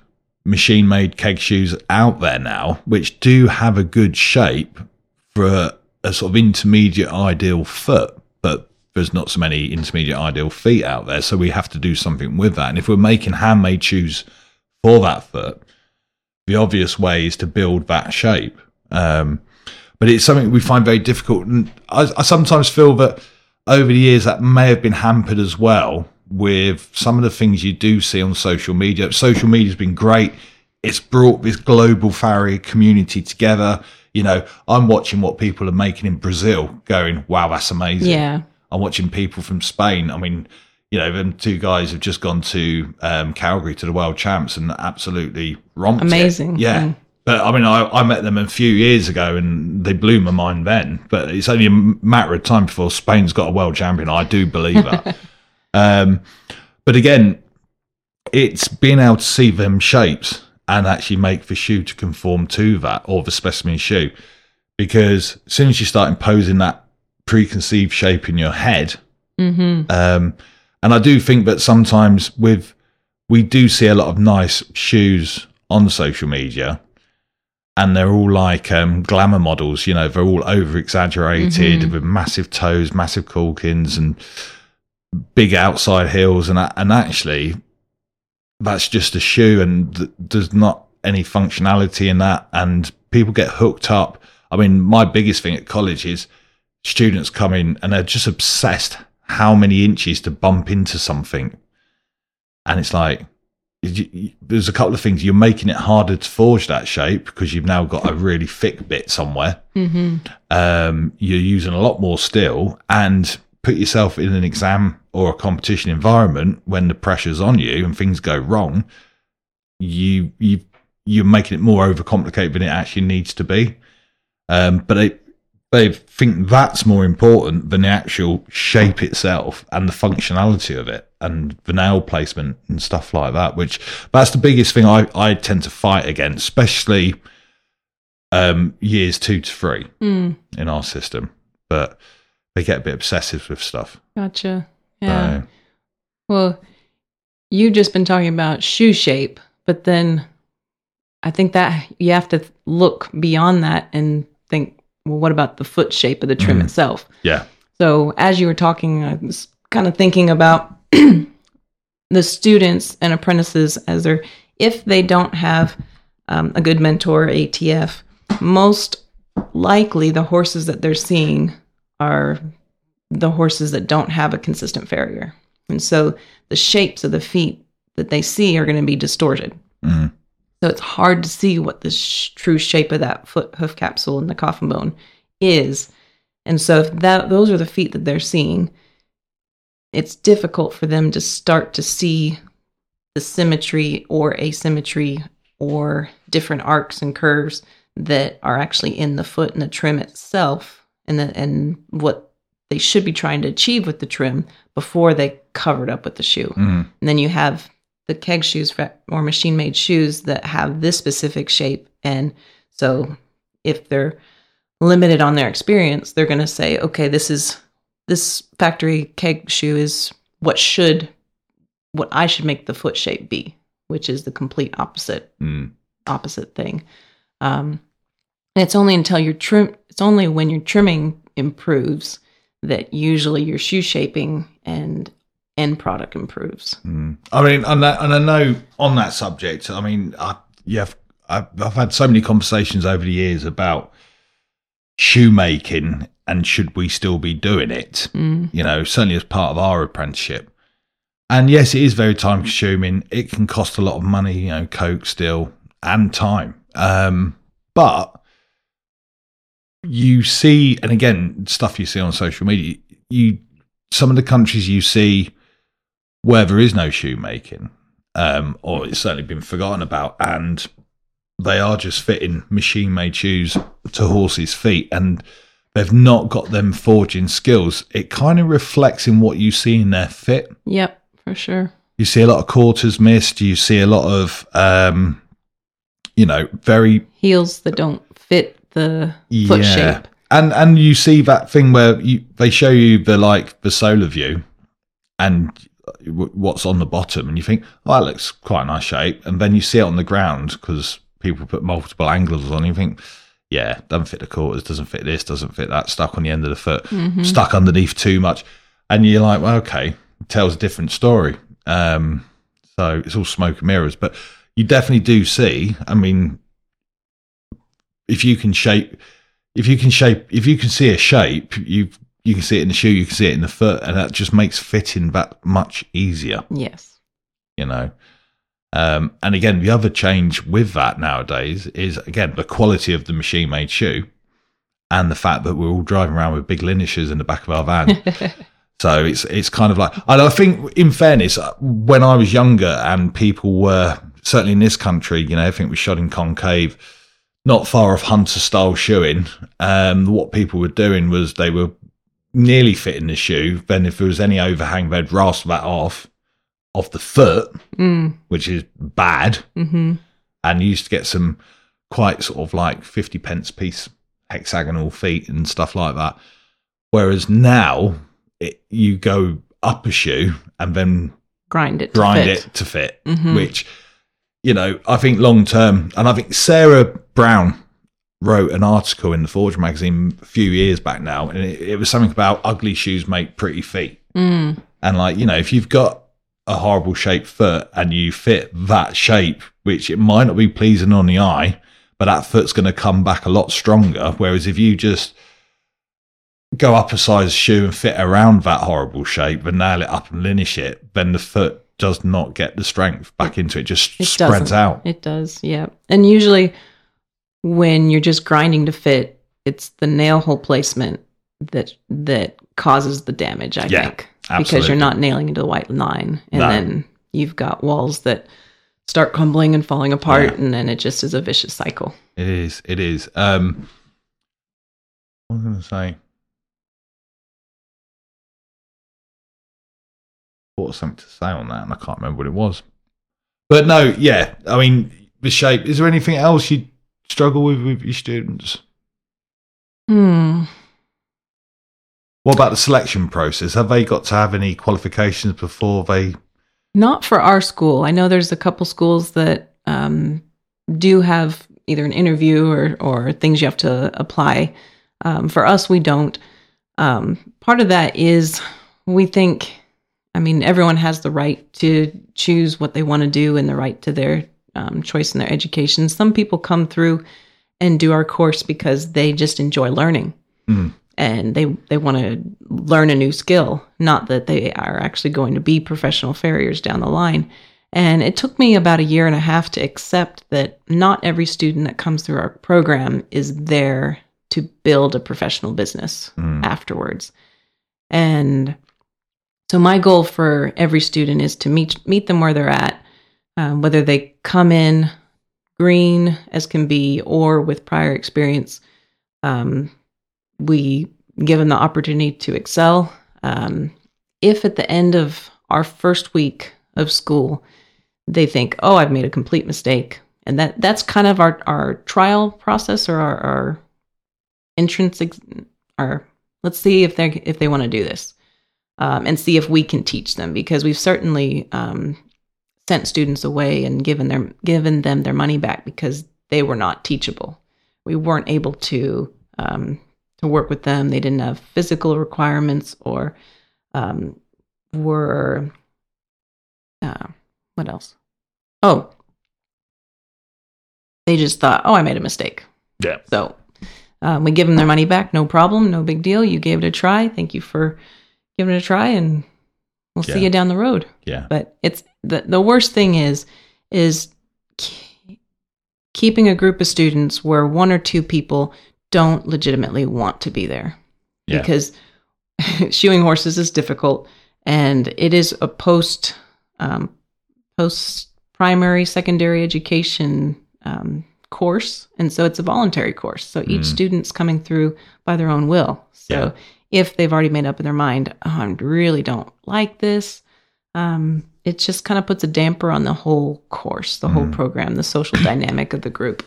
machine made keg shoes out there now which do have a good shape for a, a sort of intermediate ideal foot but there's not so many intermediate ideal feet out there so we have to do something with that and if we're making handmade shoes for that foot the obvious way is to build that shape um, but it's something we find very difficult. And I, I sometimes feel that over the years that may have been hampered as well with some of the things you do see on social media. Social media has been great. It's brought this global farrier community together. You know, I'm watching what people are making in Brazil, going, "Wow, that's amazing."
Yeah.
I'm watching people from Spain. I mean, you know, them two guys have just gone to um, Calgary to the World Champs and absolutely romped it.
Amazing.
Yeah.
Mm.
But I mean, I, I met them a few years ago and they blew my mind then. But it's only a matter of time before Spain's got a world champion. I do believe that. um, but again, it's being able to see them shapes and actually make the shoe to conform to that or the specimen shoe. Because as soon as you start imposing that preconceived shape in your head,
Mm-hmm.
um, and I do think that sometimes with we do see a lot of nice shoes on social media, and they're all like um, glamour models. You know, they're all over exaggerated
Mhm.
with massive toes, massive calkins, and big outside heels. And and actually, that's just a shoe, and th- there's not any functionality in that. And people get hooked up. I mean, my biggest thing at college is students come in and they're just obsessed how many inches to bump into something. And it's like, there's a couple of things. You're making it harder to forge that shape because you've now got a really thick bit somewhere.
Mm-hmm.
Um, you're using a lot more steel and put yourself in an exam or a competition environment when the pressure's on you and things go wrong. You, you, you're making it more overcomplicated than it actually needs to be. Um, but they, they think that's more important than the actual shape itself and the functionality of it and the nail placement and stuff like that, which that's the biggest thing I, I tend to fight against, especially um, years two to three
Mm.
in our system. But they get a bit obsessive with stuff.
Gotcha. Yeah.
So,
Well, you've just been talking about shoe shape, but then I think that you have to look beyond that and think, well, what about the foot shape of the trim
Mhm.
itself?
yeah.
So as you were talking, I was kind of thinking about the students and apprentices as they're, if they don't have um, a good mentor, ATF, most likely the horses that they're seeing are the horses that don't have a consistent farrier. And so the shapes of the feet that they see are going to be distorted.
Mhm.
So it's hard to see what the sh- true shape of that foot hoof capsule and the coffin bone is. And so if that those are the feet that they're seeing, it's difficult for them to start to see the symmetry or asymmetry or different arcs and curves that are actually in the foot and the trim itself and the, and what they should be trying to achieve with the trim before they covered up with the shoe.
Mhm.
And then you have the keg shoes or machine made shoes that have this specific shape. And so if they're limited on their experience, they're going to say, okay, this is this factory keg shoe is what should, what I should make the foot shape be, which is the complete opposite
Mm.
opposite thing. Um, and it's only until you're trim, it's only when your trimming improves that usually your shoe shaping and end product improves.
Mm. I mean, and I, and I know on that subject, I mean, I, yeah, I've, I've had so many conversations over the years about shoemaking and should we still be doing it?
Mm.
You know, certainly as part of our apprenticeship. and yes, it is very time consuming. It can cost a lot of money, you know, coke still and time. Um, but you see, and again, stuff you see on social media, you some of the countries you see where there is no shoemaking, um, or it's certainly been forgotten about, and they are just fitting machine made shoes to horses' feet, and they've not got them forging skills. It kind of reflects in what you see in their fit.
Yep, for sure.
You see a lot of quarters missed. You see a lot of, um, you know, very
Heels that don't fit the foot shape.
And and you see that thing where you they show you the like the solar view, and what's on the bottom, and you think, oh, that looks quite a nice shape, and then you see it on the ground because people put multiple angles on. You think, yeah, doesn't fit the quarters, doesn't fit this, doesn't fit that, stuck on the end of the foot,
Mm-hmm.
stuck underneath too much, and you're like, well, okay, it tells a different story. Um, so it's all smoke and mirrors, but you definitely do see. I mean, if you can shape, if you can shape, if you can see a shape, you you can see it in the shoe, you can see it in the foot, and that just makes fitting that much easier.
Yes.
You know. Um, and again, the other change with that nowadays is again the quality of the machine made shoe, and the fact that we're all driving around with big linishers in the back of our van. So it's it's kind of like, I think, in fairness, uh, when I was younger and people were certainly in this country, you know, everything was shot in concave, not far off hunter style shoeing. Um, what people were doing was they were nearly fit in the shoe. Then if there was any overhang, they'd rasp that off off the foot,
Mm.
which is bad.
hmm
And you used to get some quite sort of like fifty pence piece hexagonal feet and stuff like that. Whereas now it, you go up a shoe and then
Grind it. to
grind
fit.
it to fit,
Mhm.
which you know I think long term, and I think Sarah Brown wrote an article in the Forge magazine a few years back now, and it, it was something about ugly shoes make pretty feet,
Mm.
and like you know if you've got a horrible shaped foot and you fit that shape, which it might not be pleasing on the eye, but that foot's going to come back a lot stronger. Whereas if you just go up a size shoe and fit around that horrible shape and nail it up and linish it, then the foot does not get the strength back into it. Just
It
spreads
doesn't.
out.
It does, yeah. And usually, when you're just grinding to fit, it's the nail hole placement that that causes the damage. I
Yeah,
think because you're not nailing into the white line, and
No.
then you've got walls that start crumbling and falling apart,
Yeah.
and then it just is a vicious cycle.
It is. It is. Um, what was I going to say? Thought something to say on that, and I can't remember what it was. But no, yeah. I mean, the shape. Is there anything else you struggle with with your students?
Hmm.
What about the selection process? Have they got to have any qualifications before they?
Not for our school. I know there's a couple schools that um, do have either an interview or, or things you have to apply. Um, for us, we don't. Um, part of that is we think, I mean, everyone has the right to choose what they want to do and the right to their um, choice in their education. Some people come through and do our course because they just enjoy learning
Mm.
and they they want to learn a new skill not that they are actually going to be professional farriers down the line and it took me about a year and a half to accept that not every student that comes through our program is there to build a professional business
Mm.
afterwards and so my goal for every student is to meet meet them where they're at um, whether they come in green as can be or with prior experience um, we give them the opportunity to excel. Um, if at the end of our first week of school, they think, "Oh, I've made a complete mistake," and that that's kind of our our trial process or our, our entrance, ex- our let's see if they if they want to do this, um, and see if we can teach them because we've certainly um, sent students away and given their given them their money back because they were not teachable. We weren't able to um, to work with them. They didn't have physical requirements or um, were uh, what else? Oh, they just thought, oh, I made a mistake.
Yeah.
So um, we give them their money back, no problem, no big deal. You gave it a try. Thank you for giving it a try, and we'll
Yeah.
see you down the road.
Yeah.
But it's the the worst thing is is ke- keeping a group of students where one or two people don't legitimately want to be there
Yeah.
because shoeing horses is difficult and it is a post um, post primary secondary education um, course and so it's a voluntary course so each
Mm.
student's coming through by their own will so
Yeah.
if they've already made up in their mind oh, i really don't like this um, it just kind of puts a damper on the whole course the whole
Mm.
program the social dynamic of the group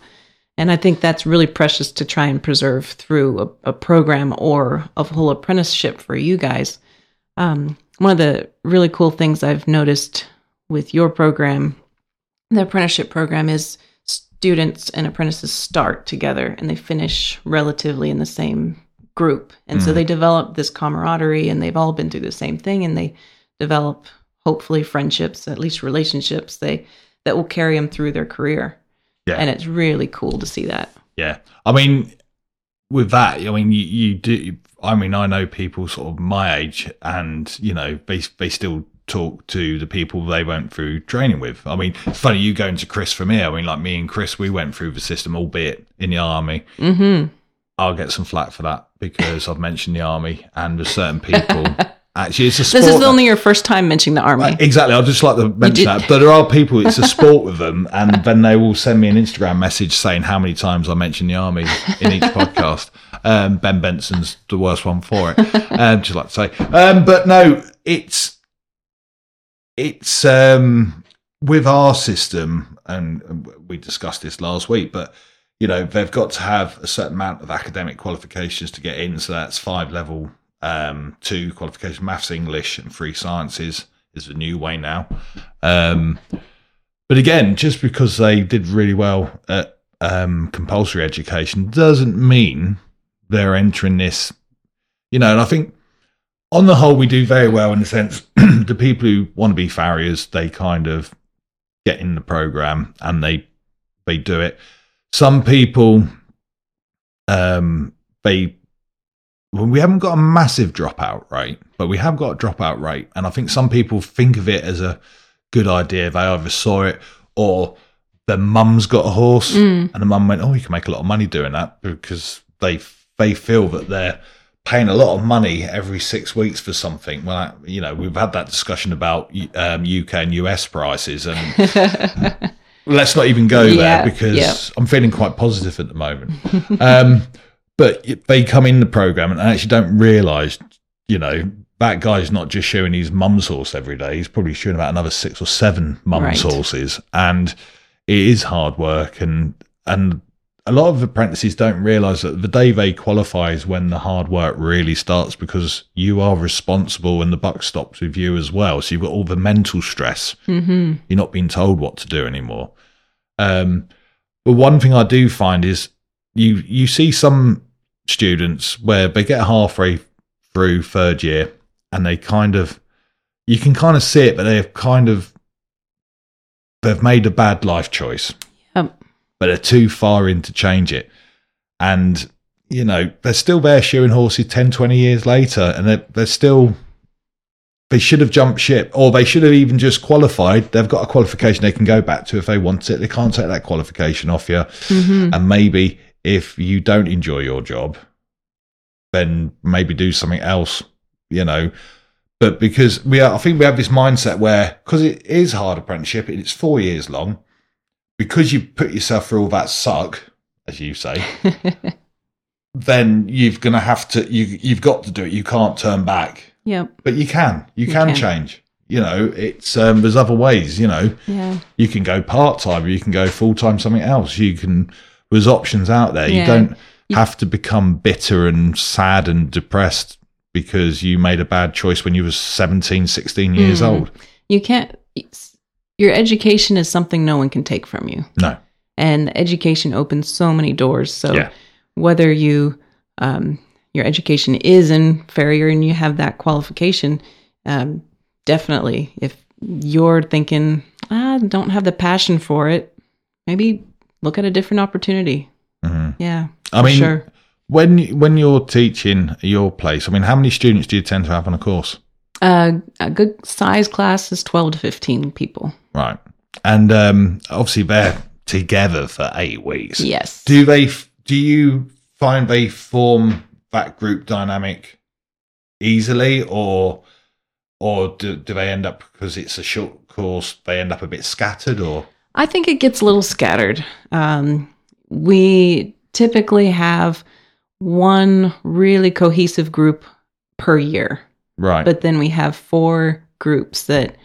and I think that's really precious to try and preserve through a, a program or a whole apprenticeship for you guys. Um, one of the really cool things I've noticed with your program, the apprenticeship program, is students and apprentices start together and they finish relatively in the same group. And so
Mhm.
they develop this camaraderie and they've all been through the same thing and they develop hopefully friendships, at least relationships they that will carry them through their career
Yeah.
and it's really cool to see that.
Yeah, I mean, with that, I mean, you, you do. I mean, I know people sort of my age, and you know, they they still talk to the people they went through training with. I mean, it's funny you going to Chris from here. I mean, like me and Chris, we went through the system, albeit in the army.
Mm-hmm.
I'll get some flack for that because I've mentioned the army, and there's certain people. Actually, it's a sport.
This is only your first time mentioning the army.
Right, Exactly. I'd just like to mention that. But there are people, it's a sport with them, and then they will send me an Instagram message saying how many times I mention the army in each podcast. Um, ben Benson's the worst one for it. Um, just like to say. Um, but no, it's, it's, um, with our system, and we discussed this last week, but you know, they've got to have a certain amount of academic qualifications to get in. So that's five level um, two qualification, maths, English, and free sciences is the new way now. Um, but again, just because they did really well at um, compulsory education doesn't mean they're entering this. You know, and I think on the whole, we do very well in the sense the people who want to be farriers, they kind of get in the program and they they do it. Some people, um, they we haven't got a massive dropout rate, but we have got a dropout rate, and I think some people think of it as a good idea. They either saw it or their mum's got a horse,
Mm.
and the mum went, "Oh, you can make a lot of money doing that," because they they feel that they're paying a lot of money every six weeks for something. Well, you know, we've had that discussion about um, UK and US prices, and let's not even go
Yeah,
there because
yeah.
I'm feeling quite positive at the moment. um, but they come in the program and actually don't realise, you know, that guy's not just showing his mum's horse every day. He's probably showing about another six or seven mum's
Right.
horses, and it is hard work. And and a lot of apprentices don't realise that the day they qualify is when the hard work really starts because you are responsible and the buck stops with you as well. So you've got all the mental stress
mm-hmm.
you're not being told what to do anymore. Um, but one thing I do find is you you see some students where they get halfway through third year and they kind of you can kind of see it, but they've kind of they've made a bad life choice,
Yep.
but they're too far in to change it, and you know they're still there shoeing horses 10, 20 years later, and they're they're still they should have jumped ship or they should have even just qualified. They've got a qualification they can go back to if they want it. They can't take that qualification off you.
Mm-hmm.
And maybe if you don't enjoy your job, then maybe do something else, you know. But because we are, I think we have this mindset where, because it is hard apprenticeship, it's four years long, because you put yourself through all that suck, as you say, then you're going to have to, you, you've got to do it. You can't turn back
yep.
but you can you
You
can,
can.
change you know it's um there's other ways you know
Yeah.
you can go part-time you can go full-time something else you can there's options out there you don't have to become bitter and sad and depressed because you made a bad choice when you were 17 16 years
Mhm.
old
You can't. Your education is something no one can take from you,
no
and education opens so many doors. So
Yeah.
whether you um, your education is in farrier and you have that qualification, um, definitely. If you're thinking, I don't have the passion for it, maybe look at a different opportunity.
Mhm.
Yeah,
i mean
sure.
when when you're teaching your place i mean how many students do you tend to have on a course
Uh, a good size class is 12 to 15 people.
Right. And um, obviously they're together for eight weeks.
Yes.
Do they? Do you find they form that group dynamic easily, or or do, do they end up because it's a short course? They end up a bit scattered, or
I think it gets a little scattered. Um, we typically have one really cohesive group per year,
right?
but then we have four groups that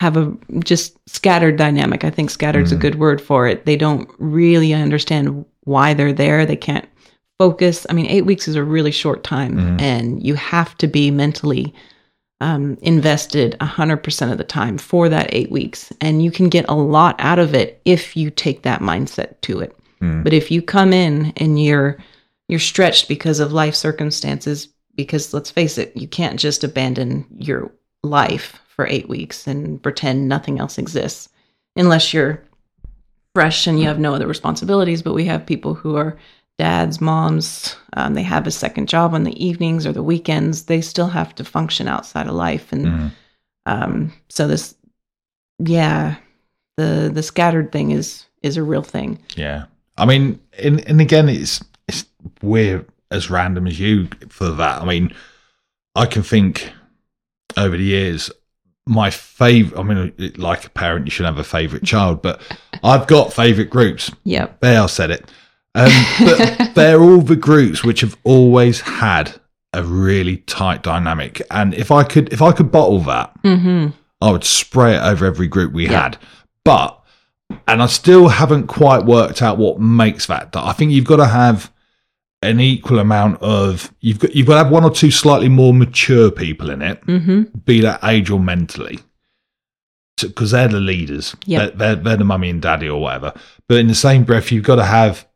have a just scattered dynamic. I think scattered's a
Mhm.
good word for it. They don't really understand why they're there. They can't focus. I mean, eight weeks is a really short time,
Mhm.
and you have to be mentally um, invested 100% of the time for that eight weeks. And you can get a lot out of it if you take that mindset to it.
Mm.
But if you come in and you're you're stretched because of life circumstances, because let's face it, you can't just abandon your life for eight weeks and pretend nothing else exists unless you're fresh and you have no other responsibilities. But we have people who are dads, moms, um, they have a second job on the evenings or the weekends. They still have to function outside of life. And
Mm.
um, so this, yeah, the the scattered thing is is a real thing.
Yeah. I mean, and, and again, it's it's we're as random as you for that. I mean, I can think over the years, my favorite. I mean, like a parent, you should have a favorite child, but I've got favorite groups.
Yeah.
There, I said it. Um, but they're all the groups which have always had a really tight dynamic. And if I could, if I could bottle that,
hmm
I would spray it over every group we
Yeah.
had. But, and I still haven't quite worked out what makes that. I think you've got to have an equal amount of you've got you've got to have one or two slightly more mature people in it,
hmm
be that age or mentally, because they're the leaders.
Yeah.
They're, they're they're the mummy and daddy or whatever. But in the same breath, you've got to have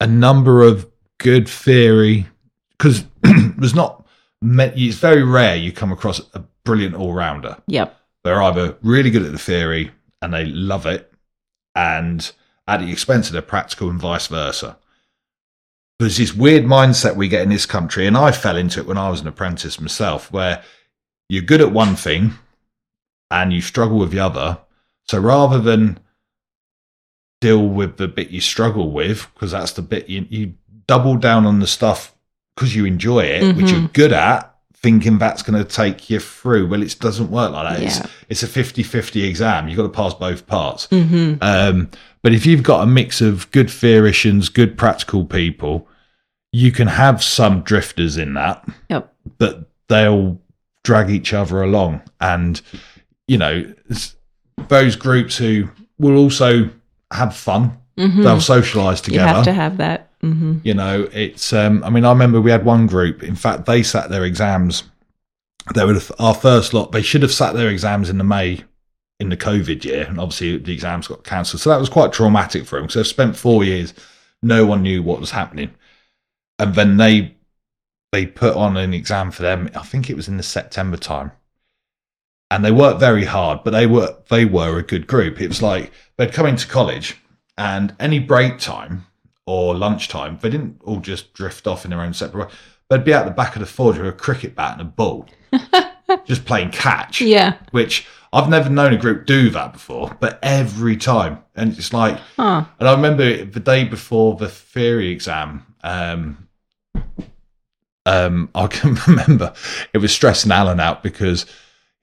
a number of good theory because there's not. It's very rare you come across a brilliant all rounder
Yep.
they're either really good at the theory and they love it and at the expense of their practical and vice versa. There's this weird mindset we get in this country, and I fell into it when I was an apprentice myself, where you're good at one thing and you struggle with the other. So rather than deal with the bit you struggle with, because that's the bit you, you double down on the stuff because you enjoy it, which you're
Mhm.
good at, thinking that's going to take you through. Well, it doesn't work like that.
Yeah.
It's, it's a 50 50 exam. You've got to pass both parts.
hmm
Um, but if you've got a mix of good theoreticians, good practical people, you can have some drifters in that,
Yep.
but they'll drag each other along. And, you know, those groups who will also have fun,
hmm
they'll socialize together.
You have to have that. hmm
You know, it's, um, I mean, I remember we had one group, in fact, they sat their exams. They were our first lot. They should have sat their exams in the May in the COVID year, and obviously the exams got cancelled. So that was quite traumatic for them. So they've spent four years, no one knew what was happening, and then they they put on an exam for them. I think it was in the September time, and they worked very hard, but they were they were a good group. It was like they'd come into college, and any break time or lunchtime, they didn't all just drift off in their own separate way. They'd be out the back of the forge with a cricket bat and a ball, just playing catch
Yeah.
which I've never known a group do that before, but every time. And it's like,
Huh.
and I remember the day before the theory exam, um, um, I can remember it was stressing Alan out because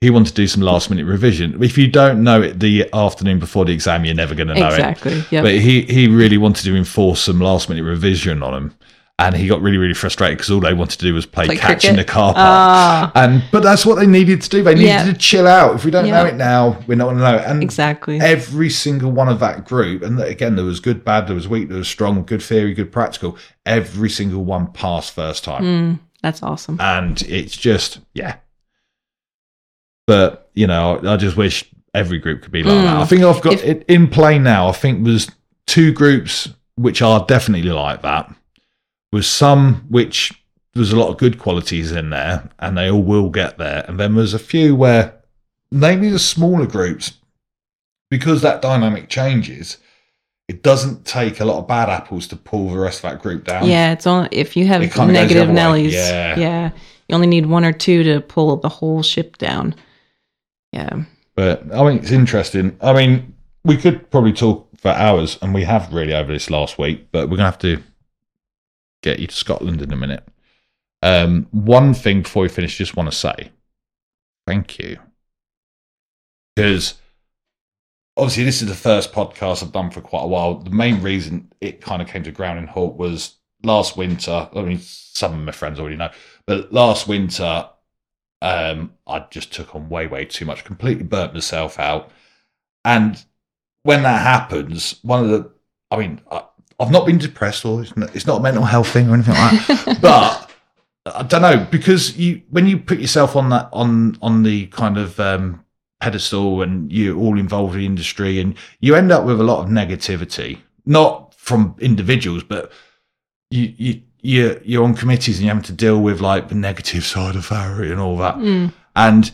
he wanted to do some last minute revision. If you don't know it the afternoon before the exam, you're never going to know it.
Exactly. Yep.
But he, he really wanted to enforce some last minute revision on him. And he got really, really frustrated because all they wanted to do was play,
Play
catch in the car park.
Ah.
And but that's what they needed to do. They needed
Yeah.
to chill out. If we don't know it now, we're not going to know it. And
exactly.
every single one of that group, and again, there was good, bad, there was weak, there was strong, good theory, good practical. Every single one passed first time,
Mm, that's awesome.
and it's just yeah. But you know, I just wish every group could be like
Mm.
that. I think I've got
If-
it in play now. I think there's two groups which are definitely like that. With some which there's a lot of good qualities in there, and they all will get there. And then there's a few where, namely the smaller groups, because that dynamic changes, it doesn't take a lot of bad apples to pull the rest of that group down.
yeah, it's only if you have
It kinda goes the
negative. Nellies.
Yeah.
Yeah. you only need one or two to pull the whole ship down. Yeah.
But I mean, it's interesting. I mean, we could probably talk for hours, and we have really over this last week, but we're gonna have to get you to Scotland in a minute. Um, one thing before we finish, just want to say thank you because obviously this is the first podcast I've done for quite a while. The main reason it kind of came to ground in halt was last winter. I mean, some of my friends already know, but last winter, um, I just took on way, way too much, completely burnt myself out. And when that happens, one of the, I mean, I, I've not been depressed or it's not, it's not a mental health thing or anything like that, but I don't know because you when you put yourself on that on on the kind of um, pedestal and you're all involved in the industry and you end up with a lot of negativity, not from individuals, but you you you're, you're on committees and you're having to deal with like the negative side of Harry and all that,
Mm.
and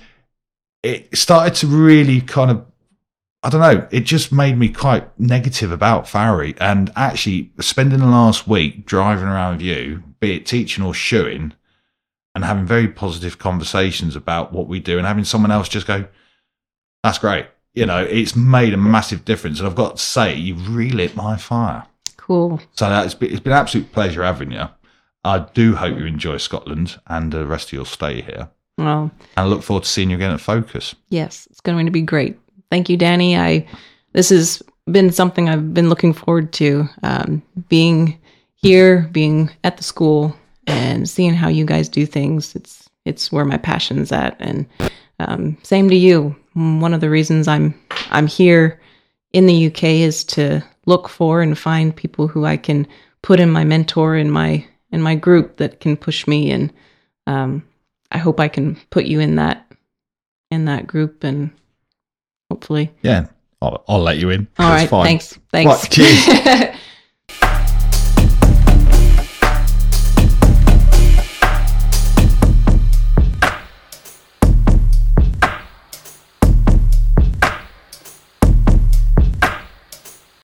it started to really kind of I don't know. It just made me quite negative about farriery. And actually, spending the last week driving around with you, be it teaching or shoeing, and having very positive conversations about what we do, and having someone else just go, "That's great." You know, it's made a massive difference. And I've got to say, you've relit my fire.
Cool.
So that's been, it's been an absolute pleasure having you. I do hope you enjoy Scotland and the rest of your stay here.
Well,
And I look forward to seeing you again at Focus.
yes, it's going to be great. Thank you, Danny. I this has been something I've been looking forward to. Um, being here, being at the school, and seeing how you guys do things. It's it's where my passion's at. And um, same to you. One of the reasons I'm I'm here in the UK is to look for and find people who I can put in my mentor in my in my group that can push me and um, I hope I can put you in that in that group and hopefully
Yeah, I'll, I'll let you in.
all right thanks thanks
cheers.